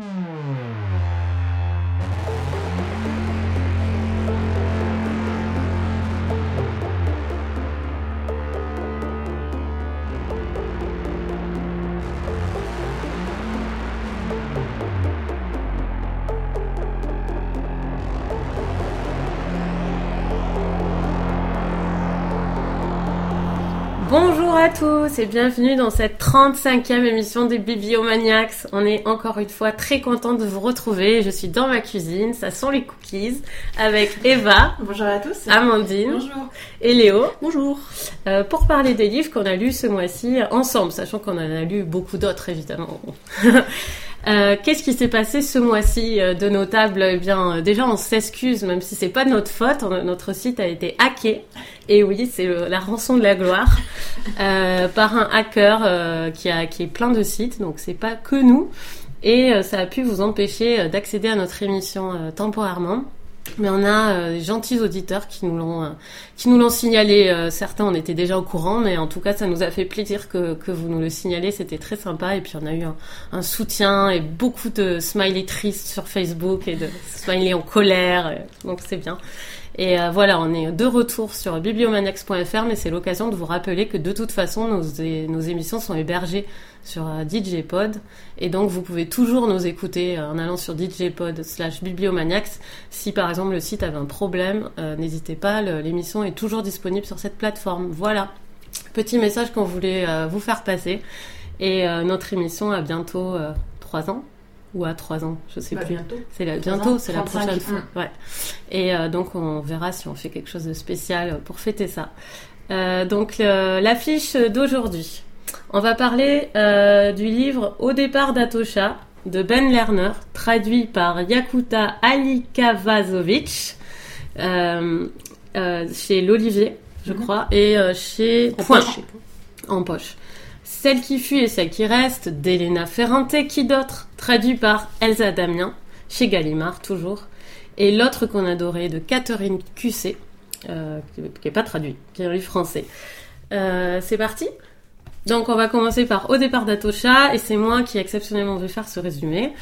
Bonjour tous et bienvenue dans cette 35e émission des Bibliomaniacs. On est encore une fois très content de vous retrouver. Je suis dans ma cuisine, ça sent les cookies, avec Eva. Bonjour à tous. Amandine. Bonjour. Et Léo. Bonjour. Euh, pour parler des livres qu'on a lus ce mois-ci ensemble, sachant qu'on en a lu beaucoup d'autres évidemment. Euh, Qu'est-ce qui s'est passé ce mois-ci euh, de notable? Eh bien, euh, déjà, on s'excuse, même si c'est pas de notre faute. Notre site a été hacké. Et oui, c'est la rançon de la gloire euh, par un hacker euh, qui a hacké plein de sites. Donc, c'est pas que nous. Et ça a pu vous empêcher d'accéder à notre émission temporairement. Mais on a euh, des gentils auditeurs qui nous l'ont euh, qui nous l'ont signalé. Euh, certains, on était déjà au courant, mais en tout cas, ça nous a fait plaisir que, que vous nous le signalez. C'était très sympa. Et puis, on a eu un, un soutien et beaucoup de smileys tristes sur Facebook et de smileys en colère. euh, Donc, c'est bien. Et euh, voilà, on est de retour sur bibliomaniacs.fr, mais c'est l'occasion de vous rappeler que de toute façon, nos, nos émissions sont hébergées sur euh, DJ Pod. Et donc, vous pouvez toujours nous écouter euh, en allant sur djpod slash bibliomaniacs. Si par exemple le site avait un problème, n'hésitez pas, l'émission est toujours disponible sur cette plateforme. Voilà, petit message qu'on voulait vous faire passer. Et notre émission a bientôt euh, trois ans ou à trois ans, je sais Bah, plus. bientôt. C'est la, bientôt, c'est la 35, prochaine fois. Ouais. Et euh, donc on verra si on fait quelque chose de spécial pour fêter ça. Euh, donc l'affiche d'aujourd'hui. On va parler euh, du livre Au départ d'Atosha de Ben Lerner, traduit par Yakuta Alikavazovic chez l'Olivier, je crois, et chez Point en poche. Celle qui fuit et celle qui reste, d'Elena Ferrante, qui d'autre? Traduit par Elsa Damien, chez Gallimard toujours. Et l'autre qu'on adorait, de Catherine Cusset, euh, qui qui est pas traduit, qui est un livre français. Euh, c'est parti? Donc on va commencer par Au départ d'Atosha et c'est moi qui exceptionnellement vais faire ce résumé.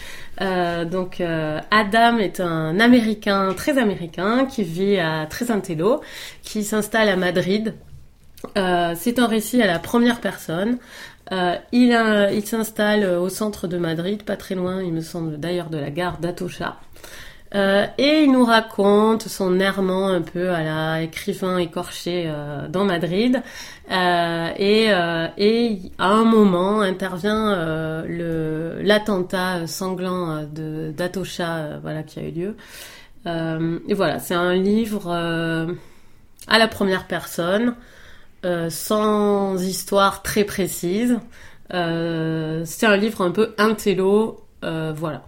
Euh, donc euh, Adam est un Américain très américain qui vit à Tresantello, qui s'installe à Madrid. Euh, c'est un récit à la première personne. Euh, il s'installe au centre de Madrid, pas très loin, il me semble d'ailleurs de la gare d'Atosha. Euh, et il nous raconte son errement un peu à la écrivain écorché euh, dans Madrid. Euh, et, euh, à un moment intervient euh, l'attentat sanglant euh, euh, voilà qui a eu lieu. Euh, et voilà, c'est un livre euh, à la première personne, euh, sans histoire très précise. Euh, c'est un livre un peu intello, euh, voilà.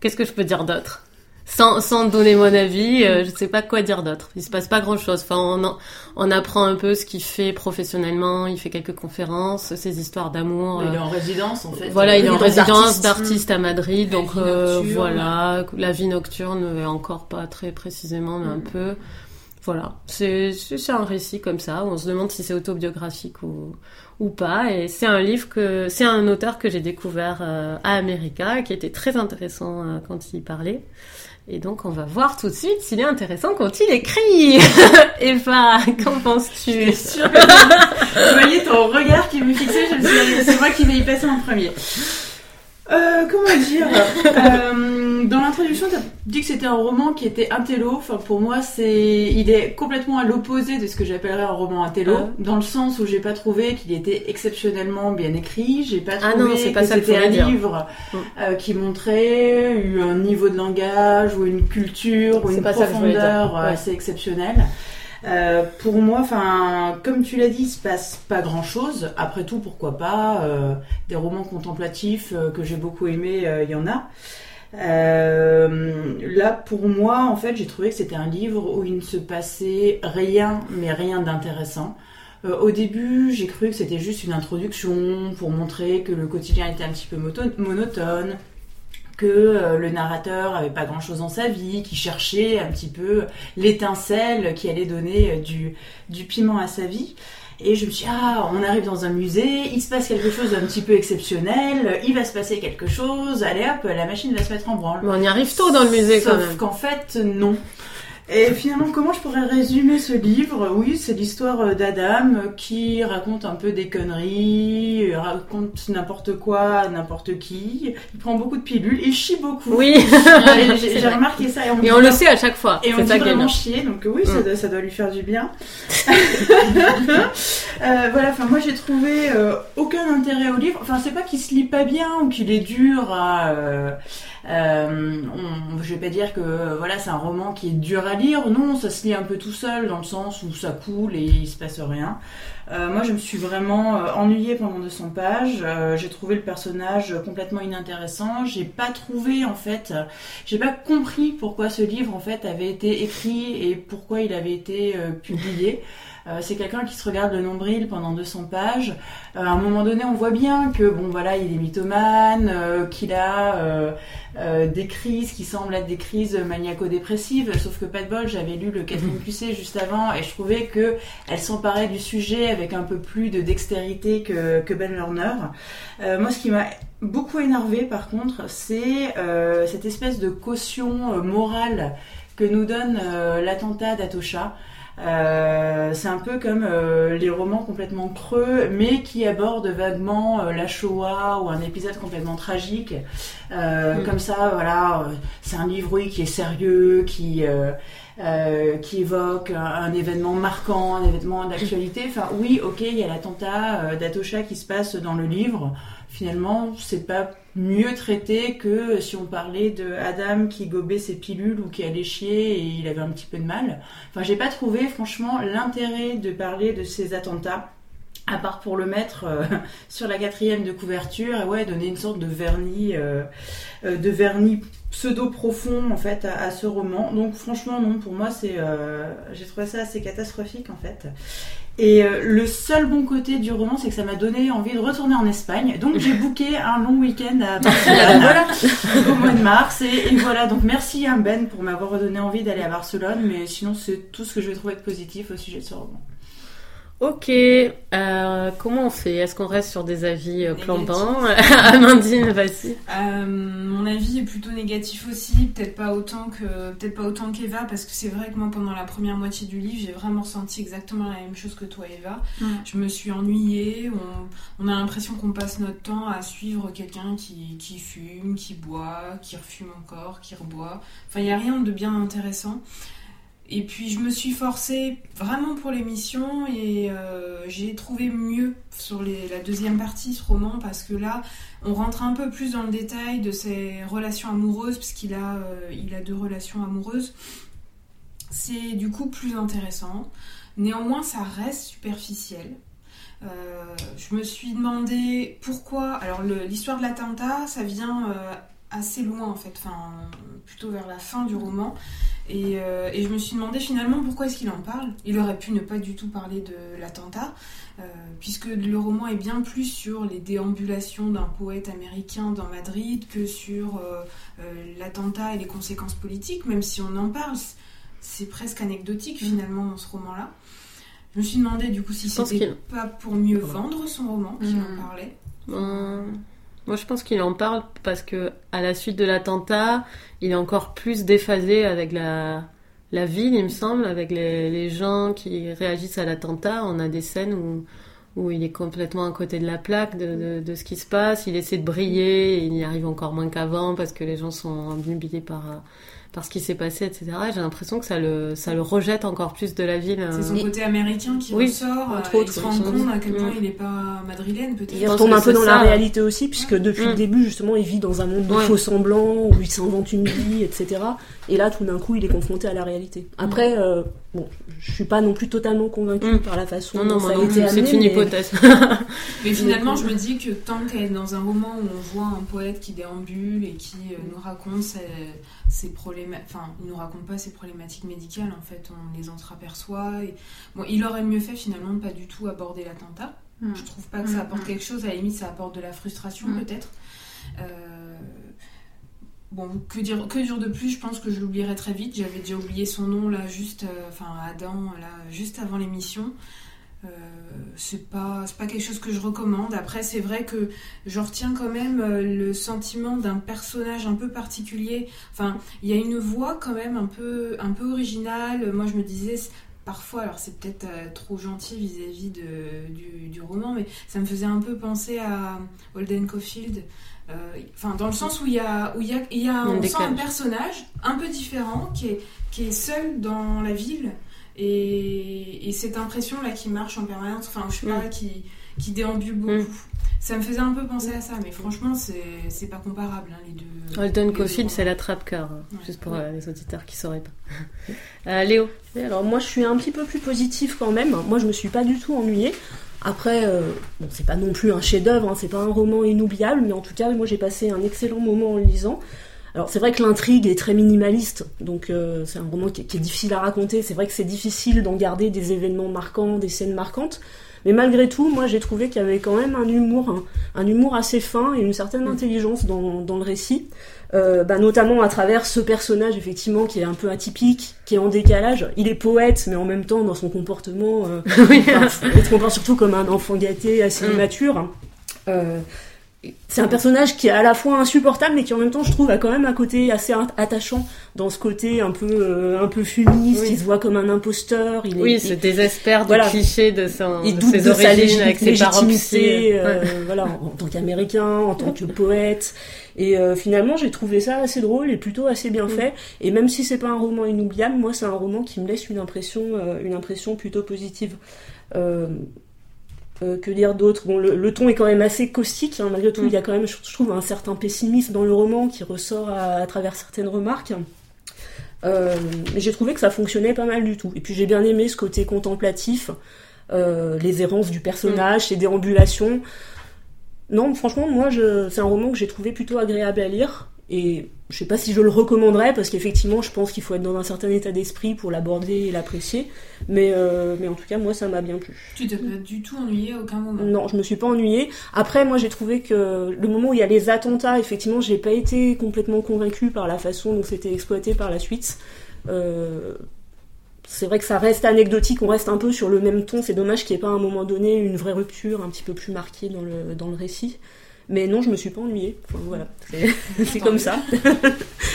Qu'est-ce que je peux dire d'autre? Sans, sans donner mon avis, euh, je sais pas quoi dire d'autre. Il se passe pas grand chose. Enfin, on, en- on apprend un peu ce qu'il fait professionnellement. Il fait quelques conférences, ses histoires d'amour. Il est en résidence en fait. voilà, il est en Résidence d'artiste. à Madrid, La donc voilà, la vie nocturne, encore pas très précisément, mais un Mm. peu. Voilà, c'est un récit comme ça, où on se demande si c'est autobiographique ou, ou pas, et c'est un livre que, c'est un auteur que j'ai découvert euh, à America, qui était très intéressant euh, quand il parlait. Et donc on va voir tout de suite s'il est intéressant quand il écrit. Eva, qu'en penses-tu? J'étais sûre que je voyais ton regard qui me fixait, je me suis dit, c'est moi qui vais y passer en premier. Euh, comment dire? Dans l'introduction, tu as dit que c'était un roman qui était intello. Enfin, pour moi, c'est, il est complètement à l'opposé de ce que j'appellerais un roman intello, Ah. dans le sens où j'ai pas trouvé qu'il était exceptionnellement bien écrit. J'ai pas Ah trouvé non, c'est pas que c'était un dire. livre Mm. euh, qui montrait eu un niveau de langage ou une culture ou une pas profondeur euh, Ouais. assez exceptionnelle. Euh, pour moi, enfin, comme tu l'as dit, il se passe pas grand chose. Après tout, pourquoi pas euh, Des romans contemplatifs euh, que j'ai beaucoup aimés, il y en a. Euh, là, pour moi, en fait, j'ai trouvé que c'était un livre où il ne se passait rien, mais rien d'intéressant. Euh, au début, j'ai cru que c'était juste une introduction pour montrer que le quotidien était un petit peu monotone, que euh, le narrateur avait pas grand chose dans sa vie, qui cherchait un petit peu l'étincelle qui allait donner du piment à sa vie. Et je me suis dit, ah, on arrive dans un musée, il se passe quelque chose d'un petit peu exceptionnel, il va se passer quelque chose, allez hop, la machine va se mettre en branle. Mais on y arrive tôt dans le musée quand même. Sauf qu'en fait, non. Et finalement, comment je pourrais résumer ce livre? Oui, c'est l'histoire d'Adam qui raconte un peu des conneries, raconte n'importe quoi, n'importe qui. Il prend beaucoup de pilules, il chie beaucoup. Oui, j'ai remarqué ça. Et on le sait à chaque fois. Et on dit vraiment chier, donc oui, ça, Mm. doit, ça doit lui faire du bien. Euh, voilà, enfin moi j'ai trouvé euh, aucun intérêt au livre. Enfin c'est pas qu'il se lit pas bien ou qu'il est dur à. euh, euh, je vais pas dire que euh, voilà c'est un roman qui est dur à lire. Non, ça se lit un peu tout seul dans le sens où ça coule et il se passe rien. Euh, moi, je me suis vraiment euh, ennuyée pendant 200 pages. J'ai trouvé le personnage complètement inintéressant. J'ai pas trouvé en fait, j'ai pas compris pourquoi ce livre en fait avait été écrit et pourquoi il avait été publié. Euh, c'est quelqu'un qui se regarde le nombril pendant 200 pages. Euh, à un moment donné, on voit bien que bon voilà, il est mythomane, euh, qu'il a des crises qui semblent être des crises maniaco-dépressives. Sauf que pas de bol, j'avais lu le Catherine Pusset juste avant et je trouvais que elle s'emparait du sujet avec un peu plus de dextérité que, que Ben Lerner. Moi, ce qui m'a beaucoup énervé par contre, c'est cette espèce de caution morale que nous donne l'attentat d'Atosha. Euh, c'est un peu comme euh, les romans complètement creux, mais qui abordent vaguement euh, la Shoah ou un épisode complètement tragique. Mm. Comme ça, voilà, c'est un livre oui, qui est sérieux, qui euh, qui évoque un, un événement marquant, un événement d'actualité. Enfin, oui, ok, il y a l'attentat euh, d'Atosha qui se passe dans le livre. Finalement, c'est pas mieux traité que si on parlait de Adam qui gobait ses pilules ou qui allait chier et il avait un petit peu de mal. Enfin, j'ai pas trouvé franchement l'intérêt de parler de ces attentats. À part pour le mettre euh, sur la quatrième de couverture et ouais donner une sorte de vernis, euh, euh, de vernis pseudo profond en fait à, ce roman. Donc franchement non, pour moi c'est, j'ai trouvé ça assez catastrophique en fait. Et euh, le seul bon côté du roman, c'est que ça m'a donné envie de retourner en Espagne. Donc j'ai booké un long week-end à Barcelone au mois de mars. Et, et voilà, donc merci à Ben pour m'avoir redonné envie d'aller à Barcelone. Mais sinon, c'est tout ce que je vais trouver de positif au sujet de ce roman. Ok, euh, comment on fait? Est-ce qu'on reste sur des avis euh, clampants Amandine, vas-y. Euh, mon avis est plutôt négatif aussi, peut-être pas autant que peut-être pas autant qu'Eva parce que c'est vrai que moi pendant la première moitié du livre j'ai vraiment ressenti exactement la même chose que toi Eva. Mm. Je me suis ennuyée, on, on a l'impression qu'on passe notre temps à suivre quelqu'un qui, qui fume, qui boit, qui refume encore, qui reboit. Enfin il n'y a rien de bien intéressant. Et puis je me suis forcée vraiment pour l'émission et euh, j'ai trouvé mieux sur la deuxième partie ce roman parce que là on rentre un peu plus dans le détail de ses relations amoureuses puisqu'il a, euh, a deux relations amoureuses. C'est du coup plus intéressant. Néanmoins ça reste superficiel. Euh, je me suis demandé pourquoi. Alors l'histoire de l'attentat ça vient assez loin en fait, enfin plutôt vers la fin du roman. Et, euh, et je me suis demandé finalement pourquoi est-ce qu'il en parle. Il aurait pu ne pas du tout parler de l'attentat, euh, puisque le roman est bien plus sur les déambulations d'un poète américain dans Madrid que sur euh, l'attentat et les conséquences politiques, même si on en parle. C'est presque anecdotique finalement dans ce roman-là. Je me suis demandé du coup si c'était pas pour mieux vendre son roman qu'il Mhm. en parlait. Hum, Moi, je pense qu'il en parle parce que à la suite de l'attentat, il est encore plus déphasé avec la, la ville, il me semble, avec les, gens qui réagissent à l'attentat. On a des scènes où, où il est complètement à côté de la plaque de, de, ce qui se passe. Il essaie de briller, et il y arrive encore moins qu'avant parce que les gens sont obnubilés par, par ce qui s'est passé, etc. J'ai l'impression que ça le, ça le rejette encore plus de la ville. C'est son euh. côté américain qui Oui, ressort. entre euh, autres, il se rend compte à quel point Mm. il n'est pas madrilène peut-être. Il retombe un peu dans ça. la réalité aussi, puisque depuis Mm. le début, justement, il vit dans un monde de Ouais. faux semblants, où il s'invente une vie, etc. Et là, tout d'un coup, il est confronté à la réalité. Après, euh, bon, je suis pas non plus totalement convaincue Mm. par la façon Non, non, dont moi ça a non été plus, amené. c'est une hypothèse. Mais finalement, je me dis que tant qu'elle est dans un roman où on voit un poète qui déambule et qui euh, nous raconte ses, ses problématiques, enfin, il nous raconte pas ses problématiques médicales, en fait, on les entreaperçoit. Et... Bon, il aurait mieux fait finalement de pas du tout aborder l'attentat. Mm. Je trouve pas que ça Mm, apporte mm. quelque chose, à la limite, ça apporte de la frustration peut-être. Euh, Bon, que dire, de plus Je pense que je l'oublierai très vite. J'avais déjà oublié son nom là, juste, euh, enfin Adam, là, juste avant l'émission. Euh, c'est pas pas quelque chose que je recommande. Après, c'est vrai que je retiens quand même euh, le sentiment d'un personnage un peu particulier. Enfin, il y a une voix quand même un peu un peu originale. Moi, je me disais parfois, alors c'est peut-être trop gentil vis-à-vis du, du roman, mais ça me faisait un peu penser à Holden Caulfield. Euh, Enfin, dans le sens où il y a, où il y a, il y a Un on sent un personnage un peu différent qui est, qui est seul dans la ville et, et cette impression là qui marche en permanence, enfin, je sais pas, Mm. qui, qui déambule beaucoup. Mm. Ça me faisait un peu penser à ça, mais franchement, c'est c'est pas comparable, hein, les deux. Holden deux Caulfield, c'est la trappe-cœur, hein, Ouais. juste pour euh, les auditeurs qui sauraient pas. Euh, Léo Et alors moi je suis un petit peu plus positif quand même. Moi je me suis pas du tout ennuyée. Après, euh, bon, c'est pas non plus un chef-d'œuvre, hein, c'est pas un roman inoubliable, mais en tout cas, moi j'ai passé un excellent moment en le lisant. Alors c'est vrai que l'intrigue est très minimaliste, donc euh, c'est un roman qui, qui est difficile à raconter. C'est vrai que c'est difficile d'en garder des événements marquants, des scènes marquantes. Mais malgré tout, moi j'ai trouvé qu'il y avait quand même un humour, un, un humour assez fin et une certaine intelligence dans, dans le récit. Euh, bah, notamment à travers ce personnage effectivement qui est un peu atypique, qui est en décalage. Il est poète, mais en même temps dans son comportement, euh, enfin, il se comporte surtout comme un enfant gâté, assez Mm. immature. Euh, c'est un personnage qui est à la fois insupportable, mais qui en même temps, je trouve, a quand même un côté assez at- attachant dans ce côté un peu, euh, un peu fumiste. Oui. Il se voit comme un imposteur. Il Oui, il- se désespère du Voilà. cliché de, son, il de ses de origines avec ses légitimité, euh, Ouais. voilà, en, en tant qu'américain, en tant que poète. Et euh, finalement, j'ai trouvé ça assez drôle et plutôt assez bien fait. Et même si c'est pas un roman inoubliable, moi, c'est un roman qui me laisse une impression, euh, une impression plutôt positive. Euh, euh, que dire d'autre? Bon, le, le ton est quand même assez caustique, hein, malgré tout. Mm. Il y a quand même, je, je trouve, un certain pessimisme dans le roman qui ressort à, à travers certaines remarques. Euh, mais j'ai trouvé que ça fonctionnait pas mal du tout. Et puis j'ai bien aimé ce côté contemplatif, euh, les errances du personnage, ses déambulations. Non, franchement, moi, je, c'est un roman que j'ai trouvé plutôt agréable à lire. Et je sais pas si je le recommanderais, parce qu'effectivement, je pense qu'il faut être dans un certain état d'esprit pour l'aborder et l'apprécier. Mais, euh, mais en tout cas, moi, ça m'a bien plu. Tu t'es pas du tout ennuyé à aucun moment? Non, je me suis pas ennuyée. Après, moi, j'ai trouvé que le moment où il y a les attentats, effectivement, j'ai pas été complètement convaincue par la façon dont c'était exploité par la suite. Euh, c'est vrai que ça reste anecdotique, on reste un peu sur le même ton. C'est dommage qu'il n'y ait pas à un moment donné une vraie rupture un petit peu plus marquée dans le, dans le récit. Mais non, je me suis pas ennuyée. Voilà, c'est comme ça.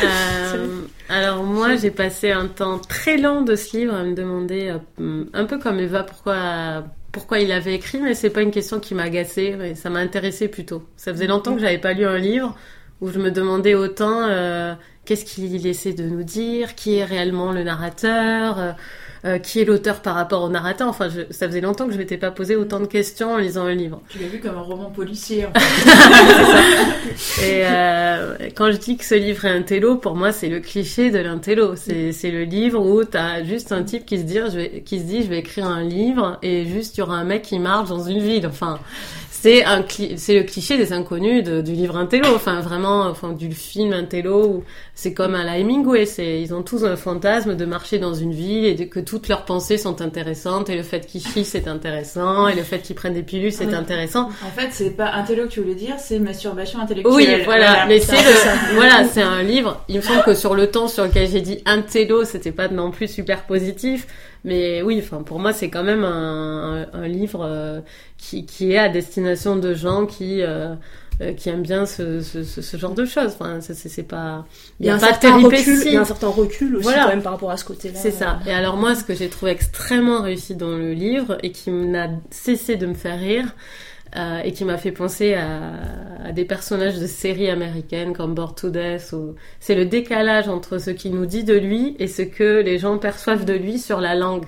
Euh, alors moi, j'ai passé un temps très lent de ce livre à me demander, euh, un peu comme Eva, pourquoi pourquoi il avait écrit, mais c'est pas une question qui m'a agacée, mais ça m'a intéressé plutôt. Ça faisait longtemps que j'avais pas lu un livre où je me demandais autant euh, qu'est-ce qu'il essaie de nous dire, qui est réellement le narrateur, euh, qui est l'auteur par rapport au narrateur. Enfin, je- ça faisait longtemps que je m'étais pas posé autant de questions en lisant un livre. Tu l'as vu comme un roman policier. en fait. Et euh, quand je dis que ce livre est un télo, pour moi, c'est le cliché de l'intello. C'est c'est le livre où t'as juste un type qui se, dit, je vais, qui se dit, je vais écrire un livre et juste il y aura un mec qui marche dans une ville. Enfin, c'est un cli- c'est le cliché des inconnus de- du livre intello. Enfin, vraiment, enfin, du film intello où c'est comme à la Hemingway. C'est ils ont tous un fantasme de marcher dans une ville et de, que toutes leurs pensées sont intéressantes et le fait qu'ils chient c'est intéressant et le fait qu'ils prennent des pilules c'est Ouais. intéressant. En fait, c'est pas intello que tu voulais dire, c'est masturbation intellectuelle. Oui, voilà, mais ça, c'est le, voilà, c'est un livre. Il me semble que sur le temps sur lequel j'ai dit intello, c'était pas non plus super positif, mais oui, enfin pour moi c'est quand même un, un, un livre euh, qui, qui est à destination de gens qui euh, euh, qui aiment bien ce, ce, ce, genre de choses. Enfin, c'est- pas, Il y a un pas certain recul, il y a un certain recul aussi Voilà. quand même par rapport à ce côté-là. C'est ça. Et alors moi, ce que j'ai trouvé extrêmement réussi dans le livre et qui n'a cessé de me faire rire euh, et qui m'a fait penser à, à des personnages de séries américaines comme Bored to Death, ou- c'est le décalage entre ce qu'il nous dit de lui et ce que les gens perçoivent de lui sur la langue.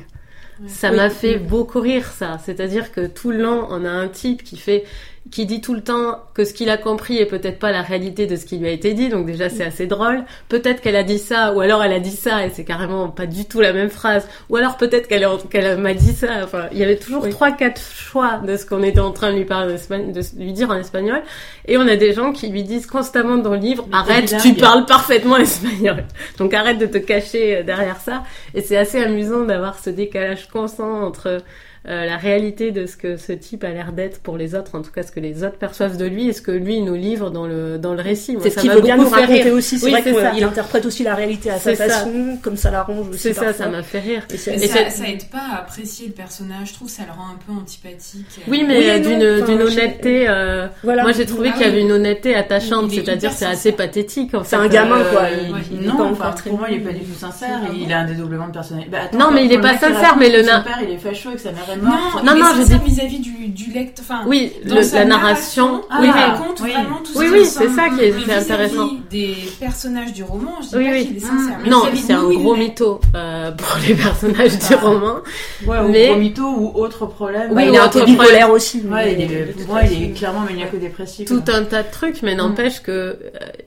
Ça Oui. m'a fait beaucoup rire ça. C'est-à-dire que tout le long, on a un type qui fait, qui dit tout le temps que ce qu'il a compris est peut-être pas la réalité de ce qui lui a été dit. Donc déjà, c'est assez drôle. Peut-être qu'elle a dit ça, ou alors elle a dit ça et c'est carrément pas du tout la même phrase. Ou alors peut-être qu'elle qu'elle m'a dit ça. Enfin, il y avait toujours trois, quatre choix de ce qu'on était en train de lui parler de lui dire en espagnol. Et on a des gens qui lui disent constamment dans le livre, arrête, tu parles parfaitement espagnol. Donc arrête de te cacher euh, derrière ça. Et c'est assez amusant d'avoir ce décalage constant entre euh, la réalité de ce que ce type a l'air d'être pour les autres, en tout cas ce que les autres perçoivent de lui et ce que lui nous livre dans le, dans le récit. C'est ce qu'il veut bien nous raconter aussi. C'est vrai qu'il interprète aussi la réalité à sa façon, comme ça l'arrange aussi. C'est ça, ça m'a fait rire. Et, ça, ça, aide pas à apprécier le personnage, je trouve ça le rend un peu antipathique. Oui, mais d'une d'une honnêteté. Euh, voilà. Moi j'ai trouvé ah qu'il y avait une honnêteté attachante, c'est-à-dire c'est assez pathétique. C'est un gamin quoi. Non, pour moi il est pas du tout sincère. Il a un dédoublement de personnalité. Bah, non, mais il est pas sincère, mais le Son père il est facho et que sa mère morte. Non, non, je dis vis-à-vis du, du lecteur. Enfin, oui, la narration. Ah, oui, raconte oui. vraiment tout Oui, oui, c'est ça qui est intéressant. Des personnages du roman, je dis pas qu'il est sincère. Non, c'est un gros mytho euh, pour les personnages du roman. Ouais, ou gros mytho ou autre problème. Oui, il est un peu bipolaire aussi. Ouais, il est clairement maniaco-dépressif. Tout un tas de trucs, mais n'empêche que euh,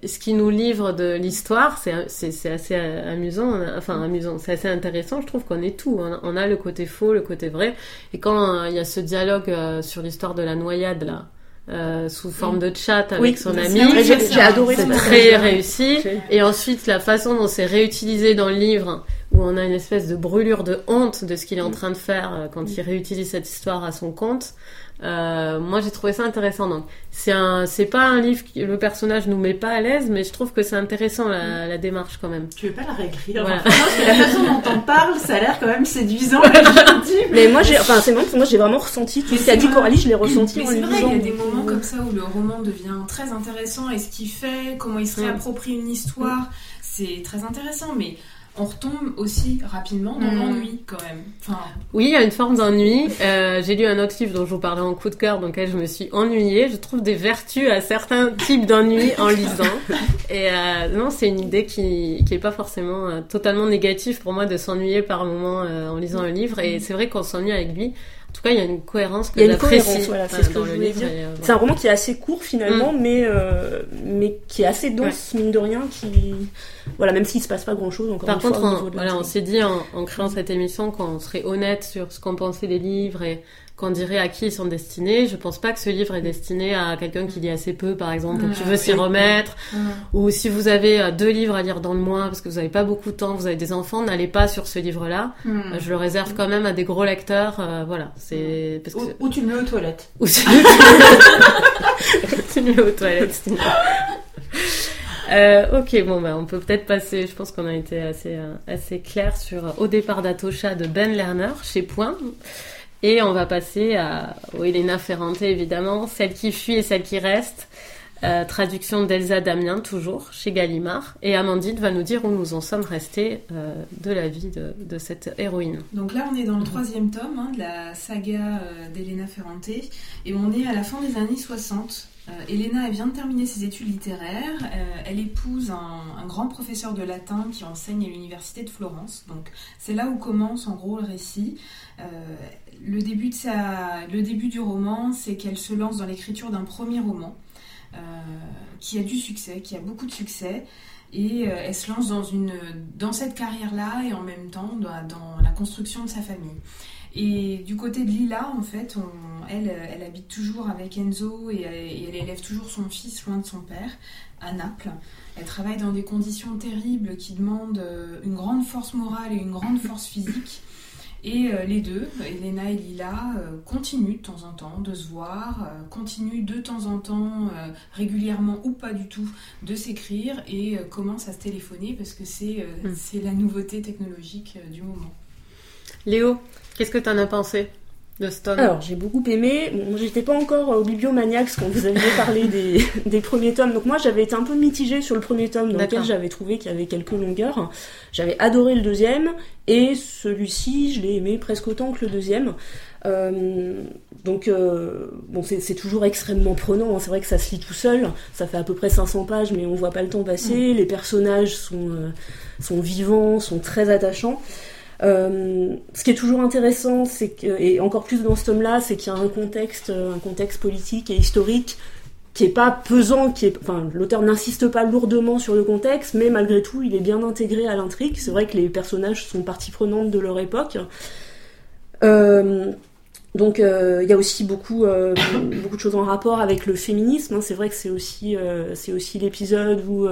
ce qui nous livre de l'histoire, c'est assez amusant. Enfin, amusant, c'est assez intéressant. Je trouve qu'on est tout. On a le côté faux, le côté vrai. Et quand euh, il y a ce dialogue sur l'histoire de la noyade, là, euh, sous forme de chat avec son ami. J'ai adoré C'est très réussi. Et ensuite, la façon dont c'est réutilisé dans le livre, où on a une espèce de brûlure de honte de ce qu'il est en train de faire euh, quand il réutilise cette histoire à son compte. Euh, moi, j'ai trouvé ça intéressant. Donc, c'est un, c'est pas un livre qui le personnage nous met pas à l'aise, mais je trouve que c'est intéressant la, la, démarche quand même. Tu veux pas la réécrire voilà. parce que la façon dont on parle, ça a l'air quand même séduisant. mais moi, j'ai, enfin, c'est moi, moi, j'ai vraiment ressenti tout ce qu'a dit Coralie, je l'ai ressenti. Mais c'est vrai, il y a des moments comme ça où le roman devient très intéressant et ce qu'il fait, comment il se réapproprie une histoire, c'est très intéressant. Mais on retombe aussi rapidement dans hmm. l'ennui quand même. Oui, il y a une forme d'ennui. Euh, j'ai lu un autre livre dont je vous parlais en coup de cœur, dans lequel je me suis ennuyée. Je trouve des vertus à certains types d'ennui en lisant. Et euh, non, c'est une idée qui qui est pas forcément euh, totalement négative pour moi de s'ennuyer par moment en lisant un livre. Et c'est vrai qu'on s'ennuie avec lui. En tout cas, il y a une cohérence que j'apprécie. Voilà, c'est ce que je voulais dire. C'est un roman qui est assez court finalement, mm. mais mais qui est assez dense mine de rien, qui voilà, même s'il se passe pas grand chose encore. Par contre, on, voilà, on s'est dit en, en, créant cette émission qu'on serait honnête sur ce qu'on pensait des livres et qu'on dirait à qui ils sont destinés. Je pense pas que ce livre est destiné à quelqu'un qui lit assez peu, par exemple, ou qui veut s'y remettre, ou si vous avez euh, deux livres à lire dans le mois parce que vous avez pas beaucoup de temps, vous avez des enfants, n'allez pas sur ce livre-là. Hmm. Euh, je le réserve quand même à des gros lecteurs. Euh, voilà, c'est parce que... ou, tu le mets aux toilettes. Ou tu le mets aux toilettes. Euh, ok, bon, bah, on peut peut-être passer. Je pense qu'on a été assez, euh, assez clair sur Au départ d'Atosha de Ben Lerner chez Point. Et on va passer à Elena Ferrante, évidemment, celle qui fuit et celle qui reste. traduction d'Elsa Damien, toujours, chez Gallimard. Et Amandine va nous dire où nous en sommes restés de la vie de, cette héroïne. Donc là, on est dans le troisième tome hein, de la saga d'Elena Ferrante. Et on est à la fin des années 60. Euh, Elena, vient de terminer ses études littéraires. Euh, elle épouse un, grand professeur de latin qui enseigne à l'université de Florence. Donc c'est là où commence en gros le récit. Euh, le, début du roman, c'est qu'elle se lance dans l'écriture d'un premier roman qui a du succès, qui a beaucoup de succès. Et elle se lance dans, cette carrière-là et en même temps dans la construction de sa famille. Et du côté de Lila, en fait, elle, elle habite toujours avec Enzo et, elle élève toujours son fils loin de son père, à Naples. Elle travaille dans des conditions terribles qui demandent euh, une grande force morale et une grande force physique. Et euh, les deux, Elena et Lila, euh, continuent de temps en temps de se voir, continuent de temps en temps, régulièrement ou pas du tout, de s'écrire et commencent à se téléphoner parce que c'est mm. la nouveauté technologique du moment. Léo, Qu'est-ce que tu en as pensé? De Stone Alors, j'ai beaucoup aimé. Bon, j'étais pas encore au Bibliomaniacs quand vous aviez parlé des, premiers tomes. Donc moi, j'avais été un peu mitigée sur le premier tome, dans lequel j'avais trouvé qu'il y avait quelques longueurs. J'avais adoré le deuxième, et celui-ci, je l'ai aimé presque autant que le deuxième. Euh, donc, euh, bon, c'est toujours extrêmement prenant. Hein. C'est vrai que ça se lit tout seul. Ça fait à peu près 500 pages, mais on voit pas le temps passer. Mm. Les personnages sont, euh, sont vivants, sont très attachants. Euh, ce qui est toujours intéressant, c'est et encore plus dans ce tome-là, c'est qu'il y a un contexte, un contexte politique et historique qui est pas pesant, l'auteur n'insiste pas lourdement sur le contexte, mais malgré tout, il est bien intégré à l'intrigue. C'est vrai que les personnages sont partie prenante de leur époque. Euh, donc, euh, il y a aussi beaucoup, beaucoup de choses en rapport avec le féminisme. Hein. C'est vrai que c'est aussi, c'est aussi l'épisode où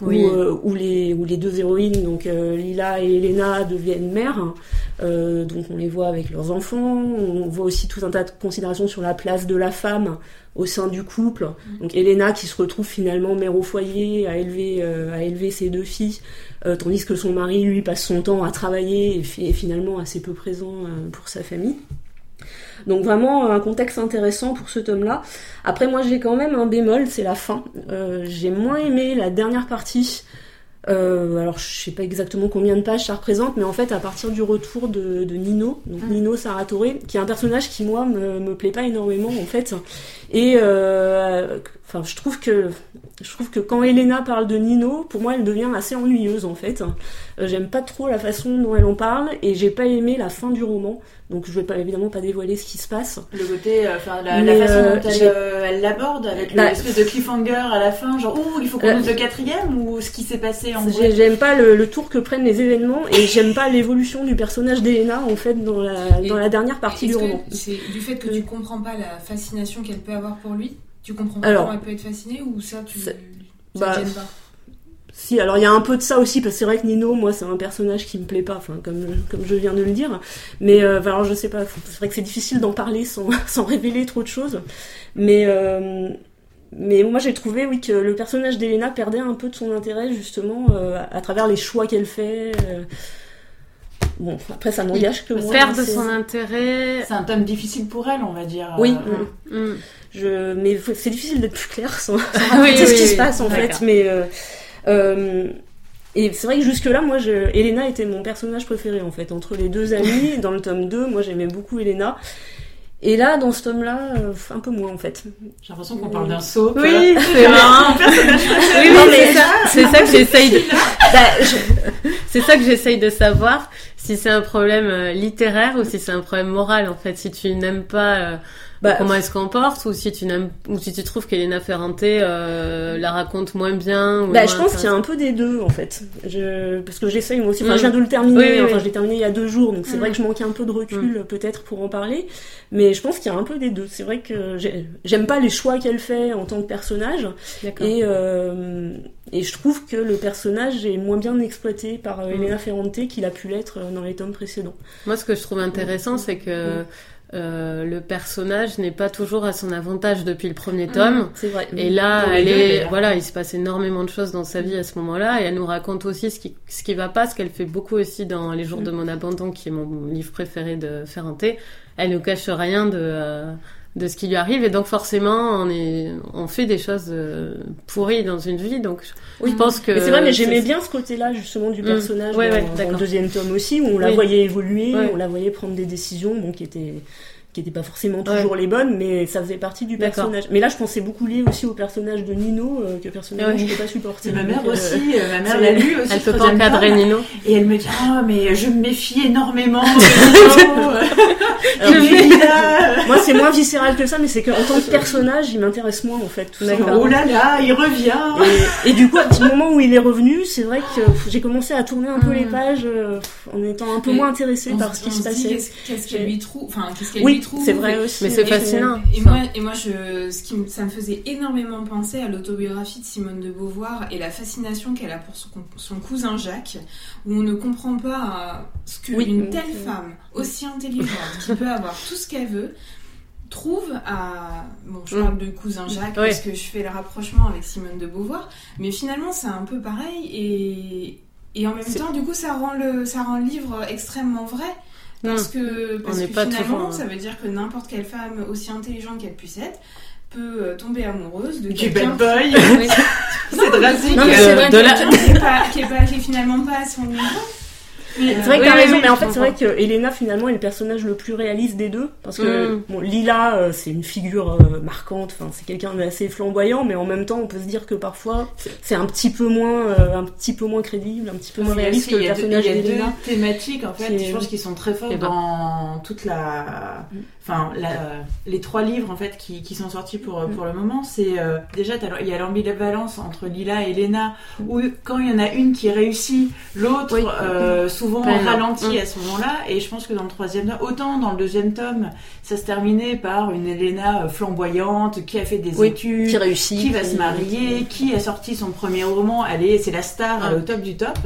où, euh, où, les, où les deux héroïnes, donc euh, Lila et Elena, deviennent mères. Euh, donc on les voit avec leurs enfants. On voit aussi tout un tas de considérations sur la place de la femme au sein du couple. Mm. Donc Elena qui se retrouve finalement mère au foyer, à élever, à élever ses deux filles, tandis que son mari, lui, passe son temps à travailler et, est finalement assez peu présent pour sa famille. Donc vraiment un contexte intéressant pour ce tome-là. Après moi j'ai quand même un bémol, c'est la fin. Euh, j'ai moins aimé la dernière partie. Euh, alors je sais pas exactement combien de pages ça représente, mais en fait à partir du retour de, Nino, donc ah. Nino Saratore, qui est un personnage qui moi me, me plaît pas énormément en fait, et euh, enfin je trouve que je trouve que quand Elena parle de Nino, pour moi elle devient assez ennuyeuse en fait. J'aime pas trop la façon dont elle en parle et j'ai pas aimé la fin du roman. Donc je vais pas évidemment pas dévoiler ce qui se passe. Le côté, euh, enfin la, façon euh, dont euh, elle l'aborde avec bah, l'espèce de cliffhanger à la fin, genre ouh il faut qu'on ouvre le quatrième ou ce qui s'est passé en vrai. J'aime pas le, tour que prennent les événements et j'aime pas l'évolution du personnage d'Elena en fait dans la dans la dernière partie du roman. C'est du fait que tu comprends pas la fascination qu'elle peut avoir pour lui? Tu comprends pas comment elle peut être fascinée ou ça tu ça bah, gêne pas si, alors il y a un peu de ça aussi, parce que c'est vrai que Nino, moi, c'est un personnage qui me plaît pas, enfin, comme, comme je viens de le dire. Mais, euh, alors je sais pas, c'est vrai que c'est difficile d'en parler sans, sans révéler trop de choses. Mais, euh, mais moi, j'ai trouvé, oui, que le personnage d'Elena perdait un peu de son intérêt, justement, euh, à travers les choix qu'elle fait. Euh. Bon, après, ça n'engage que moi. Perdre son intérêt. C'est un thème difficile pour elle, on va dire. Oui. Mm. Mm. Je... Mais c'est difficile d'être plus clair sans, oui, ce qui se passe, en fait. Mais. Euh, et c'est vrai que jusque-là, moi, je... Elena était mon personnage préféré, en fait. Entre les deux amis, dans le tome 2, moi, j'aimais beaucoup Elena. Et là, dans ce tome-là, euh, un peu moins, en fait. J'ai l'impression qu'on parle d'un saut. Oui, c'est marrant. oui, mais c'est ça, que j'essaye de... Bah, c'est ça que j'essaye de savoir, si c'est un problème euh, littéraire ou si c'est un problème moral, en fait. Si tu n'aimes pas bah, comment elle se comporte ou si tu n'aimes ou si tu trouves qu'Elena Ferrante euh, la raconte moins bien ou bah, je pense qu'il y a un peu des deux en fait. Je... parce que j'essaye moi aussi. Enfin je viens de le terminer enfin je l'ai terminé il y a deux jours donc c'est vrai que je manquais un peu de recul peut-être pour en parler. Mais je pense qu'il y a un peu des deux. C'est vrai que j'aime pas les choix qu'elle fait en tant que personnage. Et euh... et je trouve que le personnage est moins bien exploité par euh, Elena Ferrante qu'il a pu l'être euh, dans les tomes précédents. Moi ce que je trouve intéressant c'est que euh, le personnage n'est pas toujours à son avantage depuis le premier tome. Mmh, c'est vrai. Et là, elle est, voilà, il se passe énormément de choses dans sa vie à ce moment-là, et elle nous raconte aussi ce qui, ce qui va pas, ce qu'elle fait beaucoup aussi dans Les jours de mon abandon, qui est mon livre préféré de Ferrante. Elle nous cache rien de, euh, de ce qui lui arrive, et donc forcément, on est, on fait des choses euh, pourries dans une vie, donc oui, je pense que. C'est vrai, mais j'aimais bien ce côté-là justement du mmh. personnage dans, le deuxième tome aussi, où on la voyait évoluer, on la voyait prendre des décisions, donc qui étaient qui n'étaient pas forcément toujours les bonnes, mais ça faisait partie du personnage. Mais là, je pensais beaucoup lié aussi au personnage de Nino, euh, que personnellement je ne peux pas supporter. ma mère euh, aussi, euh, ma mère l'a lu aussi. Elle peut pas encadrer Nino. Et elle me dit, ah, mais je me méfie énormément de Nino. Moi, c'est moins viscéral que ça, mais c'est qu'en tant que personnage, il m'intéresse moins, en fait. Tout oh là là, il revient. Et, du coup, à petit moment où il est revenu, c'est vrai que j'ai commencé à tourner un peu les mm. pages en étant un peu moins intéressée par ce qui se passait. Qu'est-ce qu'elle lui trouve, enfin, qu'est-ce qu'elle c'est vrai aussi. Mais c'est fascinant. Et, moi, et moi je, ce qui, ça me faisait énormément penser à l'autobiographie de Simone de Beauvoir et la fascination qu'elle a pour son, cousin Jacques, où on ne comprend pas euh, ce qu'une telle femme, aussi intelligente, qui peut avoir tout ce qu'elle veut, trouve à bon je parle de cousin Jacques parce que je fais le rapprochement avec Simone de Beauvoir mais finalement c'est un peu pareil et et en même temps du coup ça rend le ça rend le livre extrêmement vrai parce que, parce que finalement, ça veut dire que n'importe quelle femme, aussi intelligente qu'elle puisse être, peut euh, tomber amoureuse de du bad boy. c'est drastique. La... qui, est pas, qui est finalement pas à son niveau. C'est vrai que t'as raison, mais en fait, c'est vrai que Elena finalement est le personnage le plus réaliste des deux. Parce que, mm. bon, Lila, euh, c'est une figure euh, marquante, enfin, c'est quelqu'un d'assez flamboyant, mais en même temps, on peut se dire que parfois, c'est un petit peu moins, euh, un petit peu moins crédible, un petit peu moins réaliste que le personnage d'Elena. Il y a deux thématiques, en fait, je pense qu'ils sont très forts dans toute la enfin les trois livres en fait qui, sont sortis pour, pour le moment, c'est euh, déjà il y a l'ambivalence entre Lila et Lena où quand il y en a une qui réussit, l'autre euh, souvent ralentit mm. à ce moment-là. Et je pense que dans le troisième tome, autant dans le deuxième tome, ça se terminait par une Elena euh, flamboyante qui a fait des études, qui réussit, qui va se marier, qui a sorti son premier roman, elle est c'est la star, est au top du top.